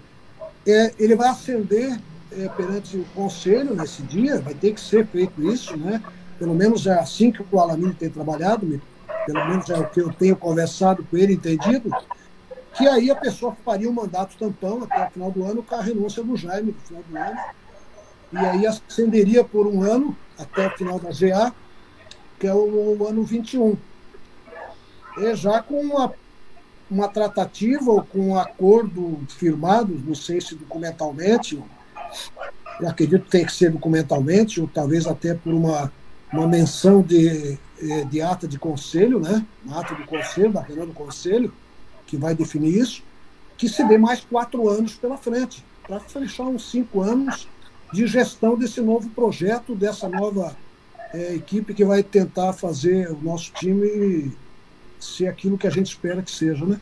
É, ele vai ascender é, perante o conselho nesse dia, vai ter que ser feito isso, né? Pelo menos é assim que o Alamino tem trabalhado, pelo menos é o que eu tenho conversado com ele, entendido, que aí a pessoa faria um mandato tampão até o final do ano com a renúncia do Jaime no final do ano, e aí ascenderia por um ano até o final da GA, que é o, o ano 21. E já com uma, uma tratativa ou com um acordo firmado, não sei se documentalmente, eu acredito que tem que ser documentalmente, ou talvez até por uma, uma menção de, eh, de ata de conselho, né? Uma ata de conselho, da reunião do conselho, que vai definir isso, que se dê mais quatro anos pela frente, para fechar uns cinco anos de gestão desse novo projeto, dessa nova é, equipe que vai tentar fazer o nosso time ser aquilo que a gente espera que seja, né?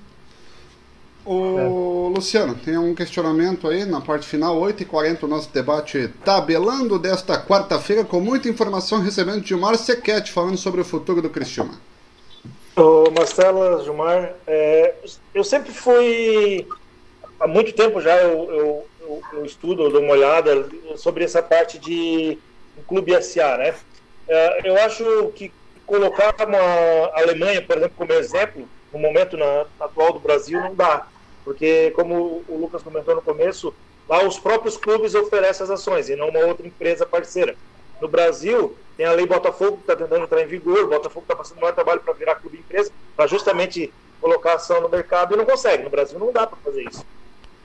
O. Luciano, tem um questionamento aí na parte final, 8h40, o nosso debate tabelando desta quarta-feira, com muita informação recebendo de Gilmar Sequete falando sobre o futuro do Cristiano. Ô Marcela, Gilmar, é, eu sempre fui, há muito tempo já eu, eu, eu, estudo, eu dou uma olhada sobre essa parte de clube SA, né? É, eu acho que colocar uma Alemanha, por exemplo, como exemplo, no momento na, atual do Brasil não dá, porque como o Lucas comentou no começo, lá os próprios clubes oferecem as ações e não uma outra empresa parceira. No Brasil, tem a lei Botafogo que está tentando entrar em vigor, o Botafogo está passando o maior trabalho para virar clube empresa, para justamente colocar ação no mercado e não consegue. No Brasil não dá para fazer isso.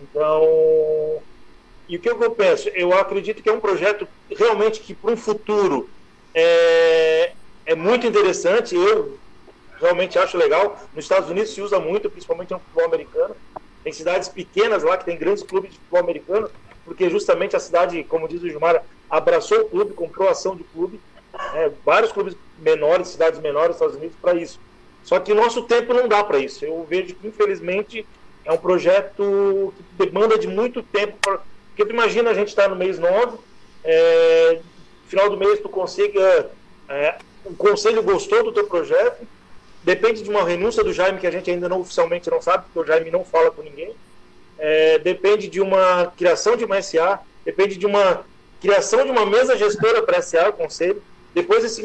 Então, e o que eu penso? Eu acredito que é um projeto realmente que para um futuro é, é muito interessante. Eu realmente acho legal. Nos Estados Unidos se usa muito, principalmente no futebol americano. Tem cidades pequenas lá que tem grandes clubes de futebol americano, porque justamente a cidade, como diz o Gilmar, abraçou o clube, comprou ação de clube. Né, vários clubes menores, cidades menores dos Estados Unidos para isso. Só que nosso tempo não dá para isso. Eu vejo que, infelizmente, é um projeto que demanda de muito tempo. Pra... Porque tu imagina a gente estar tá no mês 9, é... final do mês tu consiga. É... O conselho gostou do teu projeto, depende de uma renúncia do Jaime, que a gente ainda não oficialmente não sabe, porque o Jaime não fala com ninguém. É, depende de uma criação de uma SA, depende de uma criação de uma mesa gestora para SA, o conselho. Depois esse,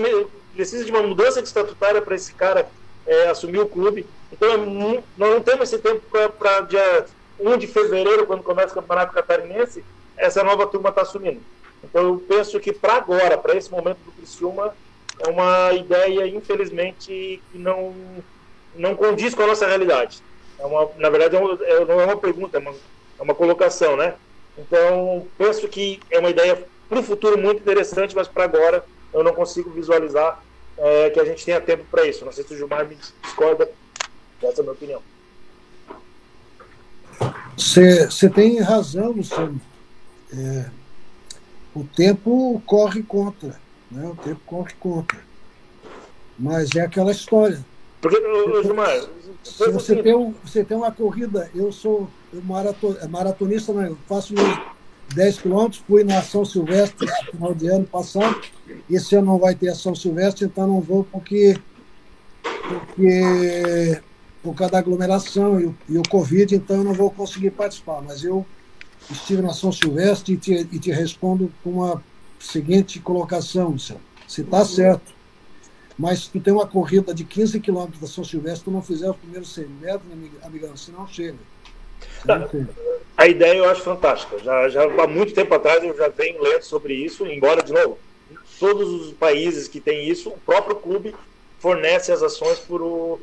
precisa de uma mudança de estatutária para esse cara é, assumir o clube. Então é, nós não temos esse tempo para dia 1 de fevereiro, quando começa o Campeonato Catarinense, essa nova turma está assumindo. Então eu penso que para agora, para esse momento do Criciúma, é uma ideia, infelizmente, que não, não condiz com a nossa realidade. É uma, na verdade, é é, não é uma pergunta, é uma, é uma colocação, né? Então, penso que é uma ideia para o futuro muito interessante, mas para agora eu não consigo visualizar é, que a gente tenha tempo para isso. Não sei se o Gilmar me discorda, essa é a minha opinião. Você tem razão, Luciano. É, o tempo corre contra. Né? O tempo corre contra. Mas é aquela história. Porque, Gilmar, se você tem, um, você tem uma corrida, eu sou maraton, maratonista, né? eu faço 10 quilômetros, fui na São Silvestre no final de ano passado. Esse ano não vai ter a São Silvestre, então não vou porque, porque por causa da aglomeração e o, e o Covid, então eu não vou conseguir participar. Mas eu estive na São Silvestre e te, e te respondo com uma seguinte colocação. Se está certo, mas tu tem uma corrida de 15 quilômetros da São Silvestre, tu não fizer os primeiros 100 metros, amigão, senão chega. Chega. A ideia eu acho fantástica. Já, já há muito tempo atrás eu já venho lendo sobre isso, embora, de novo, todos os países que têm isso, o próprio clube fornece as ações para o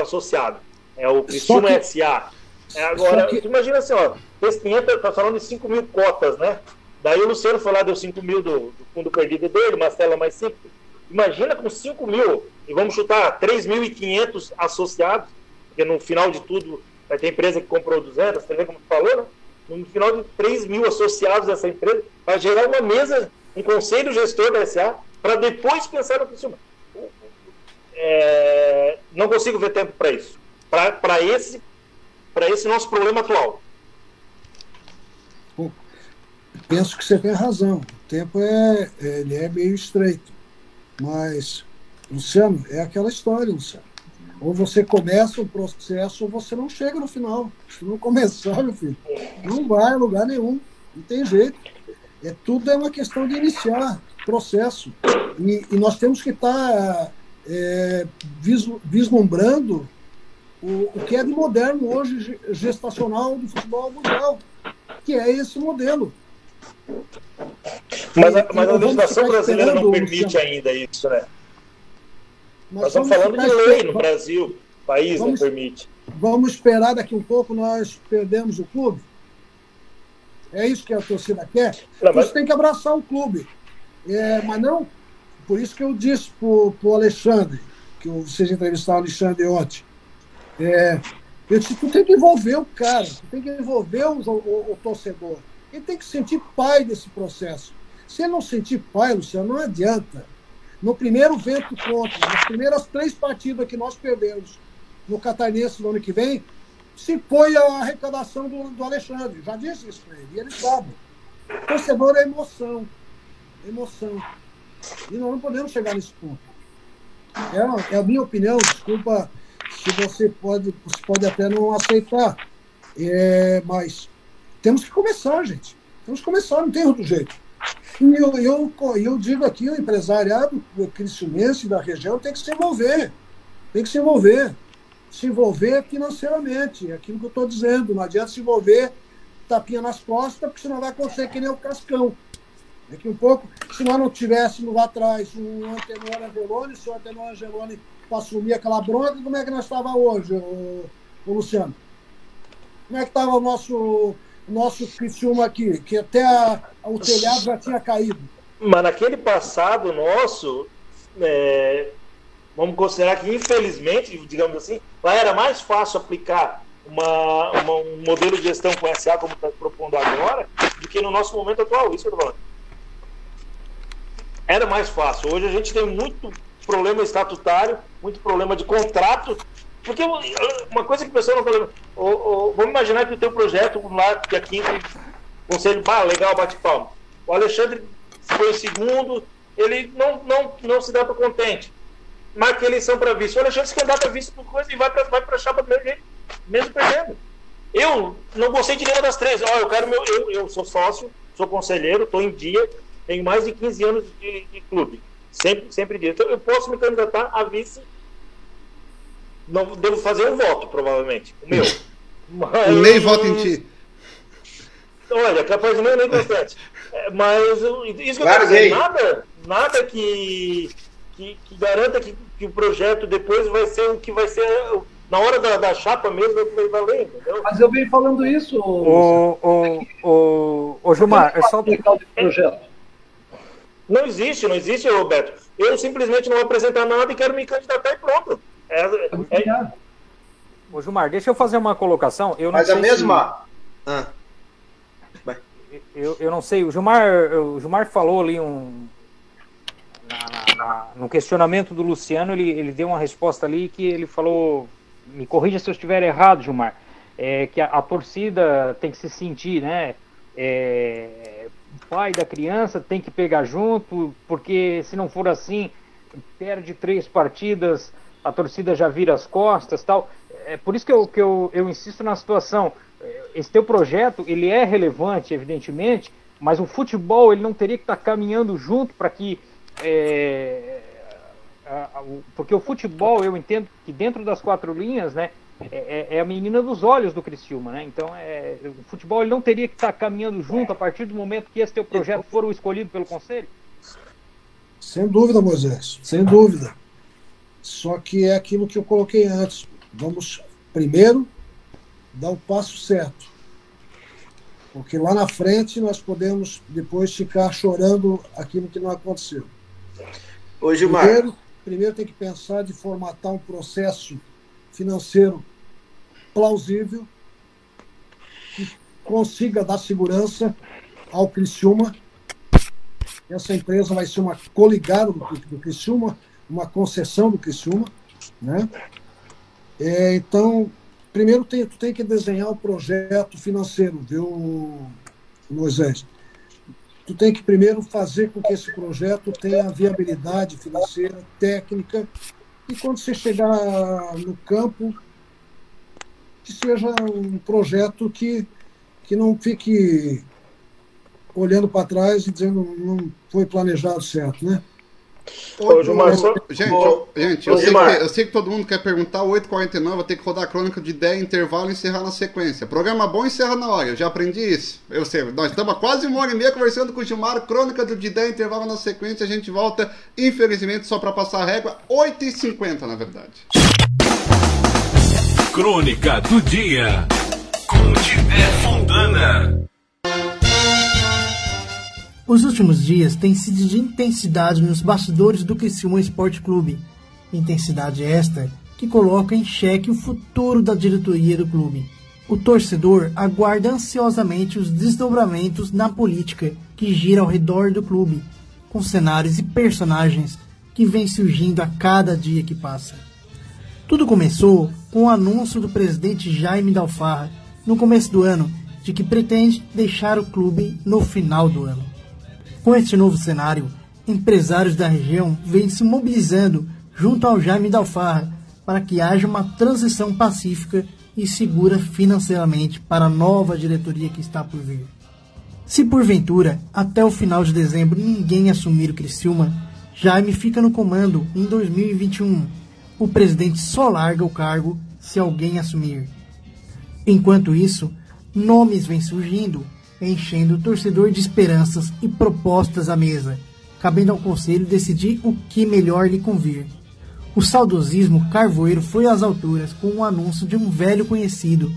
associado. É o Criciúma que... SA. É, agora, que... imagina assim, ó, esse 500, tá falando de 5 mil cotas, né? Daí o Luciano foi lá, deu 5 mil do, do fundo perdido dele, Marcela mais 5. Imagina com 5 mil, e vamos chutar 3.500 associados, porque no final de tudo vai ter empresa que comprou 200, você vê como tu falou, né? No final de 3 mil associados dessa empresa, vai gerar uma mesa, um conselho gestor da SA, para depois pensar no Criciúma. é, não consigo ver tempo para isso. Para esse, esse nosso problema atual. Bom, penso que você tem razão. O tempo é, ele é meio estreito. Mas, Luciano, é aquela história, Luciano. Ou você começa o processo ou você não chega no final. Se não começar, meu filho, não vai a lugar nenhum. Não tem jeito. É, tudo é uma questão de iniciar processo. E, e nós temos que estar tá, é, vislumbrando o, o que é de moderno hoje, gestacional do futebol mundial, que é esse modelo. Mas a, mas a legislação brasileira não permite ainda isso, né? Nós, nós estamos falando de lei no Brasil, o país vamos, não permite. Vamos esperar daqui um pouco nós perdemos o clube? É isso que a torcida quer? Não, mas... Você tem que abraçar o clube. É, mas não, por isso que eu disse para o Alexandre, que vocês entrevistaram o Alexandre ontem, é, eu disse, tu tem que envolver o cara, tu tem que envolver o, o, o torcedor. Ele tem que sentir pai desse processo. Se ele não sentir pai, Luciano, não adianta. No primeiro vento contra, nas primeiras três partidas que nós perdemos no Catarinense no ano que vem, se foi a arrecadação do, do Alexandre. Já disse isso para ele, e ele sabe. Torcedor é emoção. Emoção. E nós não podemos chegar nesse ponto. É, é a minha opinião, desculpa se você pode, você pode até não aceitar. É, mas temos que começar, gente. Temos que começar, não tem outro jeito. E eu, eu, eu digo aqui, o empresariado cristianense da região tem que se envolver. Tem que se envolver. Se envolver financeiramente. É aquilo que eu estou dizendo. Não adianta se envolver tapinha nas costas, porque senão vai acontecer que nem o Cascão. Daqui um pouco, se nós não tivéssemos lá atrás um Antenor Angeloni, se o Antenor Angeloni assumir aquela bronca, como é que nós estava hoje, o, o, Luciano? Como é que estava o nosso nosso Criciúma aqui, que até a, o telhado já tinha caído. Mas naquele passado nosso, é, vamos considerar que, infelizmente, digamos assim, lá era mais fácil aplicar uma, uma um modelo de gestão com SA, como está propondo agora, do que no nosso momento atual. Isso eu falando. Era mais fácil. Hoje a gente tem muito problema estatutário, muito problema de contrato porque uma coisa que o pessoal não fala, vamos imaginar que o teu projeto lá, dia 15, conselho, bah, legal, bate palma. O Alexandre foi em segundo, ele não, não, não se dá para contente. Marca eleição para vice. O Alexandre se candidata a vice por coisa e vai para vai a chapa do mesmo jeito, mesmo perdendo. Eu não gostei de nenhuma das três. Ó, eu quero meu. Eu, eu sou sócio, sou conselheiro, estou em dia, tenho mais de 15 anos de, de clube. Sempre, sempre dia. Então eu posso me candidatar a vice não devo fazer um voto, provavelmente. O meu. Mas, nem voto em ti. Olha, capaz de nem, nem constante. É, mas isso que eu quero dizer, nada, nada que, que, que garanta que, que, o projeto depois vai ser o que vai ser na hora da, da chapa mesmo é vai valer, entendeu? Mas eu venho falando isso. O, o, o, o Gilmar, é só projeto. Não existe, não existe, Roberto. Eu simplesmente não vou apresentar nada e quero me candidatar e pronto. É, é... Ô, Gilmar, deixa eu fazer uma colocação. Eu Mas a mesma. Se... Ah. Eu, eu não sei, o Gilmar, o Gilmar falou ali um. Na, na, no questionamento do Luciano, ele, ele deu uma resposta ali que ele falou. Me corrija se eu estiver errado, Gilmar. É, que a, a torcida tem que se sentir, né? É, o pai da criança tem que pegar junto, porque se não for assim, perde três partidas a torcida já vira as costas tal. É por isso que eu, que eu, eu insisto na situação. Esse teu projeto, ele é relevante, evidentemente, mas o futebol ele não teria que estar caminhando junto para que é, porque o futebol eu entendo que dentro das quatro linhas né é, é, é a menina dos olhos do Criciúma né então é, o futebol ele não teria que estar caminhando junto a partir do momento que esse teu projeto for o escolhido pelo conselho sem dúvida Moisés sem dúvida só que é aquilo que eu coloquei antes. Vamos primeiro dar o passo certo. Porque lá na frente nós podemos depois ficar chorando aquilo que não aconteceu. Gilmar. Primeiro, primeiro tem que pensar de formatar um processo financeiro plausível que consiga dar segurança ao Criciúma. Essa empresa vai ser uma coligada do, do Criciúma, uma concessão do Criciúma, né? É, então, primeiro tem, tu tem que desenhar o um projeto financeiro, viu, Moisés? Tu tem que primeiro fazer com que esse projeto tenha viabilidade financeira, técnica, e quando você chegar no campo, que seja um projeto que, que não fique olhando para trás e dizendo não foi planejado certo, né? Ô, Gilmar, só... Gente, ô, gente eu, sei que, eu, sei que, todo mundo quer perguntar, 8h49, vou ter que rodar a crônica de 10 intervalo e encerrar na sequência. Programa bom encerra na hora, eu já aprendi isso. Eu sei, nós estamos quase uma hora e meia conversando com o Gilmar, crônica de 10 intervalo na sequência, a gente volta, infelizmente, só para passar a régua, 8h50 na verdade. Crônica do dia, com Tiver Fontana. Os últimos dias têm sido de intensidade nos bastidores do Criciúma Esporte Clube. Intensidade esta que coloca em xeque o futuro da diretoria do clube. O torcedor aguarda ansiosamente os desdobramentos na política que gira ao redor do clube, com cenários e personagens que vêm surgindo a cada dia que passa. Tudo começou com o anúncio do presidente Jaime Dalfarra, no começo do ano, de que pretende deixar o clube no final do ano. Com este novo cenário, empresários da região vêm se mobilizando junto ao Jaime Dalfarra para que haja uma transição pacífica e segura financeiramente para a nova diretoria que está por vir. Se porventura, até o final de dezembro, ninguém assumir o Criciúma, Jaime fica no comando em 2021. O presidente só larga o cargo se alguém assumir. Enquanto isso, nomes vêm surgindo enchendo o torcedor de esperanças e propostas à mesa, cabendo ao conselho decidir o que melhor lhe convir. O saudosismo carvoeiro foi às alturas com o anúncio de um velho conhecido,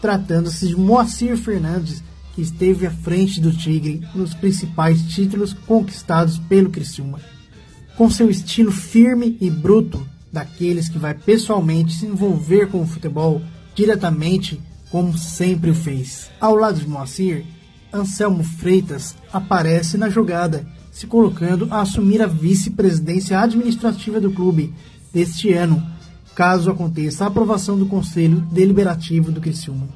tratando-se de Moacir Fernandes, que esteve à frente do Tigre nos principais títulos conquistados pelo Criciúma. Com seu estilo firme e bruto, daqueles que vai pessoalmente se envolver com o futebol diretamente, como sempre o fez. Ao lado de Moacir, Anselmo Freitas aparece na jogada, se colocando a assumir a vice-presidência administrativa do clube deste ano, caso aconteça a aprovação do Conselho Deliberativo do Criciúma.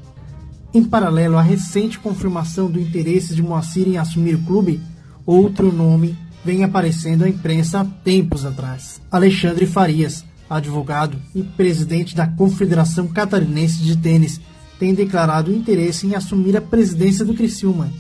Em paralelo à recente confirmação do interesse de Moacir em assumir o clube, outro nome vem aparecendo à imprensa há tempos atrás. Alexandre Farias, advogado e presidente da Confederação Catarinense de Tênis, tem declarado interesse em assumir a presidência do Criciúma.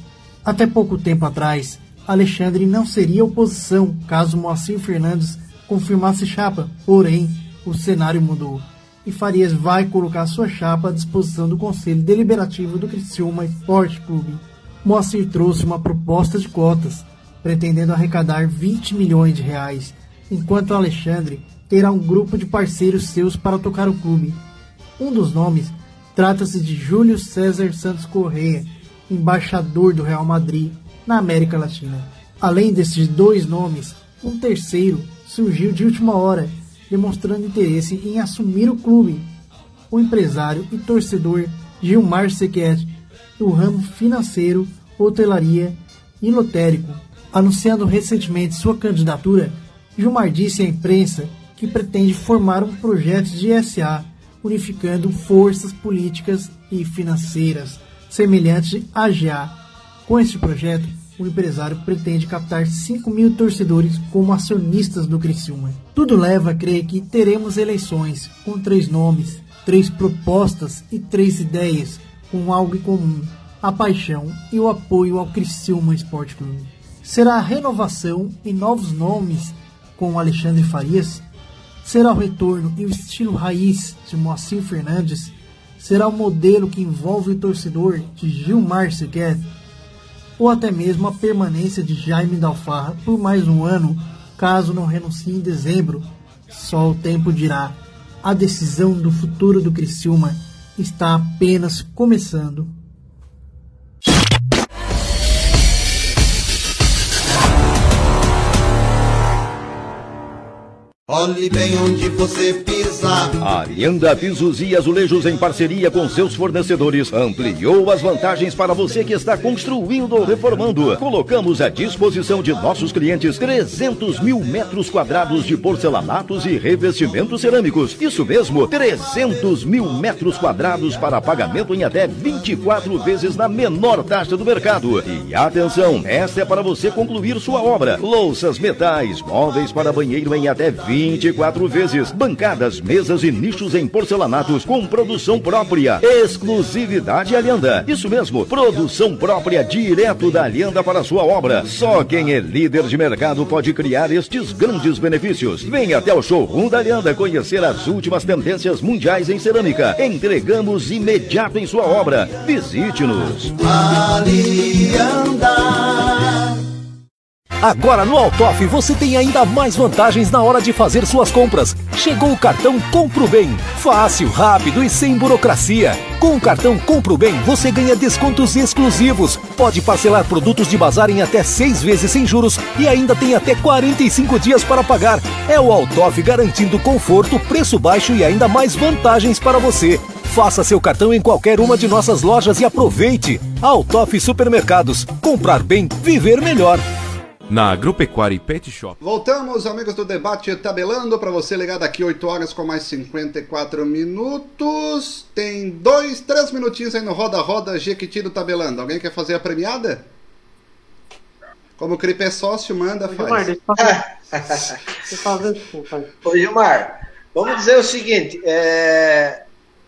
Até pouco tempo atrás, Alexandre não seria oposição caso Moacir Fernandes confirmasse chapa, porém, o cenário mudou e Farias vai colocar sua chapa à disposição do Conselho Deliberativo do Criciúma Esporte Clube. Moacir trouxe uma proposta de cotas, pretendendo arrecadar 20 milhões de reais, enquanto Alexandre terá um grupo de parceiros seus para tocar o clube. Um dos nomes Trata-se de Júlio César Santos Correia, embaixador do Real Madrid na América Latina. Além desses dois nomes, um terceiro surgiu de última hora, demonstrando interesse em assumir o clube. O empresário e torcedor Gilmar Sequet, do ramo financeiro, hotelaria e lotérico. Anunciando recentemente sua candidatura, Gilmar disse à imprensa que pretende formar um projeto de SA unificando forças políticas e financeiras semelhantes à AGA. Com este projeto, o empresário pretende captar 5 mil torcedores como acionistas do Criciúma. Tudo leva a crer que teremos eleições com três nomes, três propostas e três ideias com algo em comum: a paixão e o apoio ao Criciúma Esporte Clube. Será a renovação e novos nomes com Alexandre Farias? Será o retorno e o estilo raiz de Moacir Fernandes? Será o modelo que envolve o torcedor de Gilmar Sequet? Ou até mesmo a permanência de Jaime Dalfarra por mais um ano, caso não renuncie em dezembro? Só o tempo dirá. A decisão do futuro do Criciúma está apenas começando. Olhe bem onde você pisa. A Alianda Pisos e Azulejos, em parceria com seus fornecedores, ampliou as vantagens para você que está construindo ou reformando. Colocamos à disposição de nossos clientes 300 mil metros quadrados de porcelanatos e revestimentos cerâmicos. Isso mesmo, 300 mil metros quadrados para pagamento em até 24 vezes na menor taxa do mercado. E atenção, esta é para você concluir sua obra. Louças, metais, móveis para banheiro em até 24 vezes. Bancadas, mesas e nichos em porcelanatos com produção própria. Exclusividade Alianda. Isso mesmo, produção própria direto da Alianda para sua obra. Só quem é líder de mercado pode criar estes grandes benefícios. Venha até o showroom da Alianda conhecer as últimas tendências mundiais em cerâmica. Entregamos imediato em sua obra. Visite-nos. Alianda. Agora no Altoff você tem ainda mais vantagens na hora de fazer suas compras. Chegou o cartão Compro Bem. Fácil, rápido e sem burocracia. Com o cartão Compro Bem você ganha descontos exclusivos. Pode parcelar produtos de bazar em até seis vezes sem juros e ainda tem até 45 dias para pagar. É o Altoff garantindo conforto, preço baixo e ainda mais vantagens para você. Faça seu cartão em qualquer uma de nossas lojas e aproveite. Altoff Supermercados. Comprar bem, viver melhor na Agropecuária e Pet Shop. Voltamos, amigos do debate tabelando para você ligar daqui 8 horas com mais 54 minutos. Tem dois, três minutinhos aí no Roda Roda Jequiti do tabelando. Alguém quer fazer a premiada? Como o Cripe é sócio, manda, faz. Gilmar, deixa eu fazer. Ô, Gilmar, vamos dizer o seguinte, é,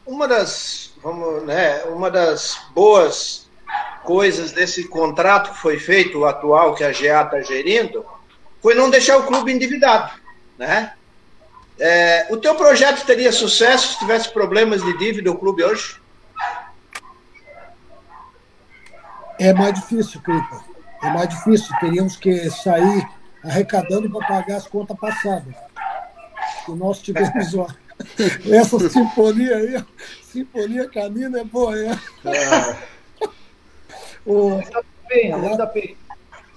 uma das, vamos, né, uma das boas coisas desse contrato que foi feito, o atual que a GA está gerindo, foi não deixar o clube endividado, né? É, o teu projeto teria sucesso se tivesse problemas de dívida o clube hoje? É mais difícil, Cripa. É mais difícil. Teríamos que sair arrecadando para pagar as contas passadas. E nós tivemos uma... essa sinfonia aí, sinfonia canina é boa, é. é. O, bem,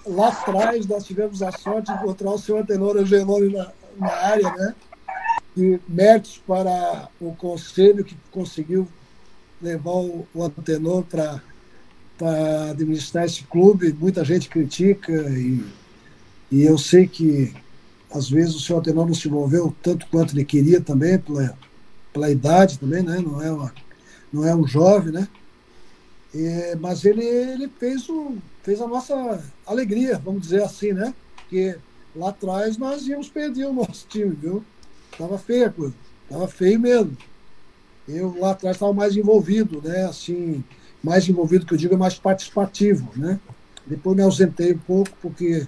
lá atrás nós tivemos a sorte de encontrar o senhor Antenor Angeloni na, na área, né? E méritos para o conselho que conseguiu levar o, o Antenor para administrar esse clube. Muita gente critica e, e eu sei que às vezes o senhor Antenor não se envolveu tanto quanto ele queria também, pela, pela idade também, né? Não é, uma, não é um jovem, né? É, mas ele, ele fez, o, fez a nossa alegria, vamos dizer assim, né? Porque lá atrás nós íamos perder o nosso time, viu? Tava feia a coisa, tava feio mesmo. Eu lá atrás estava mais envolvido, né? Assim, mais envolvido que eu digo, é mais participativo, né? Depois me ausentei um pouco porque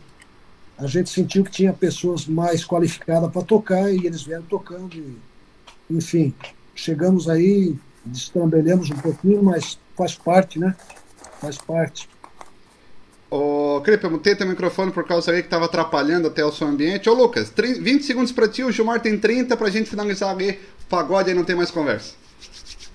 a gente sentiu que tinha pessoas mais qualificadas para tocar e eles vieram tocando. E, enfim, chegamos aí, destrambelhamos um pouquinho, mas faz parte, né? Faz parte. Ô, Cripe, eu mutei teu microfone por causa aí que estava atrapalhando até o seu ambiente. Ô, Lucas, 30, 20 segundos para ti, o Gilmar tem 30 para a gente finalizar aí. Pagode aí não tem mais conversa.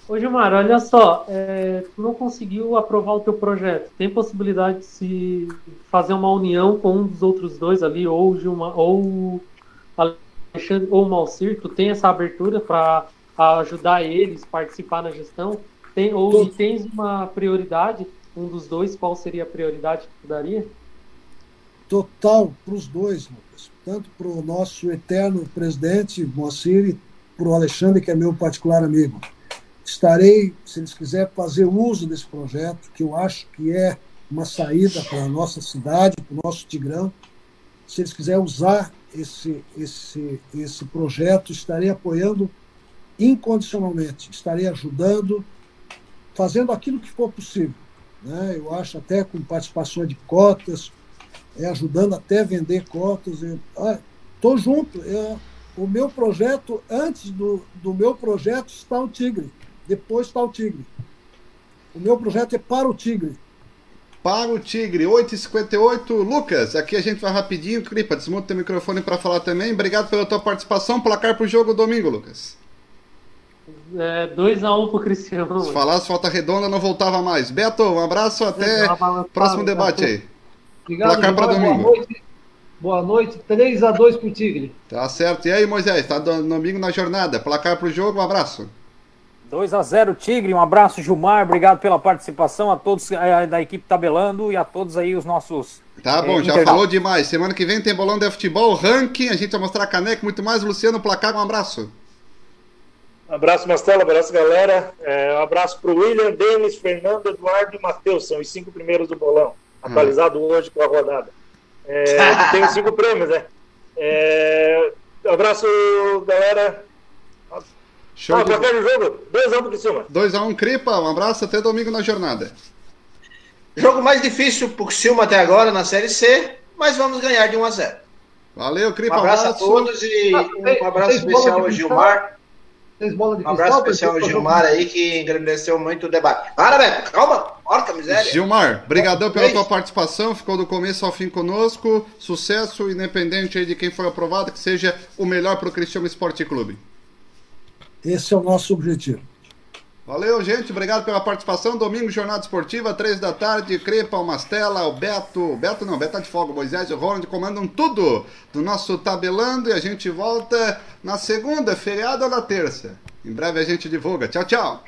Ô, Gilmar, olha só, é, tu não conseguiu aprovar o teu projeto. Tem possibilidade de se fazer uma união com um dos outros dois ali, ou o Gilmar, ou Alexandre, ou o Malcir, tu tem essa abertura para ajudar eles a participar na gestão? Tem, ou tens uma prioridade, um dos dois, qual seria a prioridade que tu daria? Total para os dois, Lucas. Tanto para o nosso eterno presidente, Moacir, e para o Alexandre, que é meu particular amigo. Estarei, se eles quiserem, fazer uso desse projeto, que eu acho que é uma saída para a nossa cidade, para o nosso Tigrão. Se eles quiserem usar esse, esse, esse projeto, estarei apoiando incondicionalmente, estarei ajudando, fazendo aquilo que for possível. Né? Eu acho até com participação de cotas, é, ajudando até vender cotas. Estou ah, junto. É, o meu projeto, antes do, do meu projeto, está o Tigre. Depois está o Tigre. O meu projeto é para o Tigre. Para o Tigre, 8h58. Lucas, aqui a gente vai rapidinho. Cripa, desmuta teu microfone para falar também. Obrigado pela tua participação. Placar para o jogo domingo, Lucas. É, 2x1 um pro Cristiano. Se falasse falta redonda, não voltava mais. Beto, um abraço, até próximo debate aí. Obrigado, Placar para domingo. Boa noite. Boa noite, 3 a 2 pro Tigre. Tá certo. E aí, Moisés, tá do- domingo na jornada. Placar pro jogo, um abraço. 2 a 0 Tigre, um abraço Gilmar, obrigado pela participação a todos eh, da equipe tabelando e a todos aí os nossos Tá bom, eh, já internautas. falou demais. Semana que vem tem bolão de futebol, ranking, a gente vai mostrar a caneca, muito mais. Luciano, placar, um abraço. Um abraço, Mastela, um abraço, galera. É, um abraço pro William, Denis, Fernando, Eduardo e Matheus. São os cinco primeiros do bolão. Atualizado hoje com a rodada. É, tem os cinco prêmios, né? É, um abraço, galera. Show ah, de do jogo, 2 a 1 pro cima. 2x1 Cripa, um abraço, até domingo na jornada. Jogo mais difícil pro Criciúma até agora na Série C, mas vamos ganhar de 1 a 0. Valeu, Um Cripa, abraço a todos e um abraço especial ao Gilmar. Um abraço especial ao Gilmar aí que engrandeceu muito o debate. Para, Beto, calma, porca miséria. Gilmar, brigadão pela tua participação, ficou do começo ao fim conosco. Sucesso, independente aí de quem foi aprovado, que seja o melhor pro Cristiano Esporte Clube. Esse é o nosso objetivo. Valeu, gente. Obrigado pela participação. Domingo, Jornada Esportiva, três da tarde. Crepa, o Mastela, o Beto. Beto não, Beto tá de folga. Moisés e o Roland comandam tudo do nosso tabelando. E a gente volta na segunda, feriado ou na terça. Em breve a gente divulga. Tchau, tchau.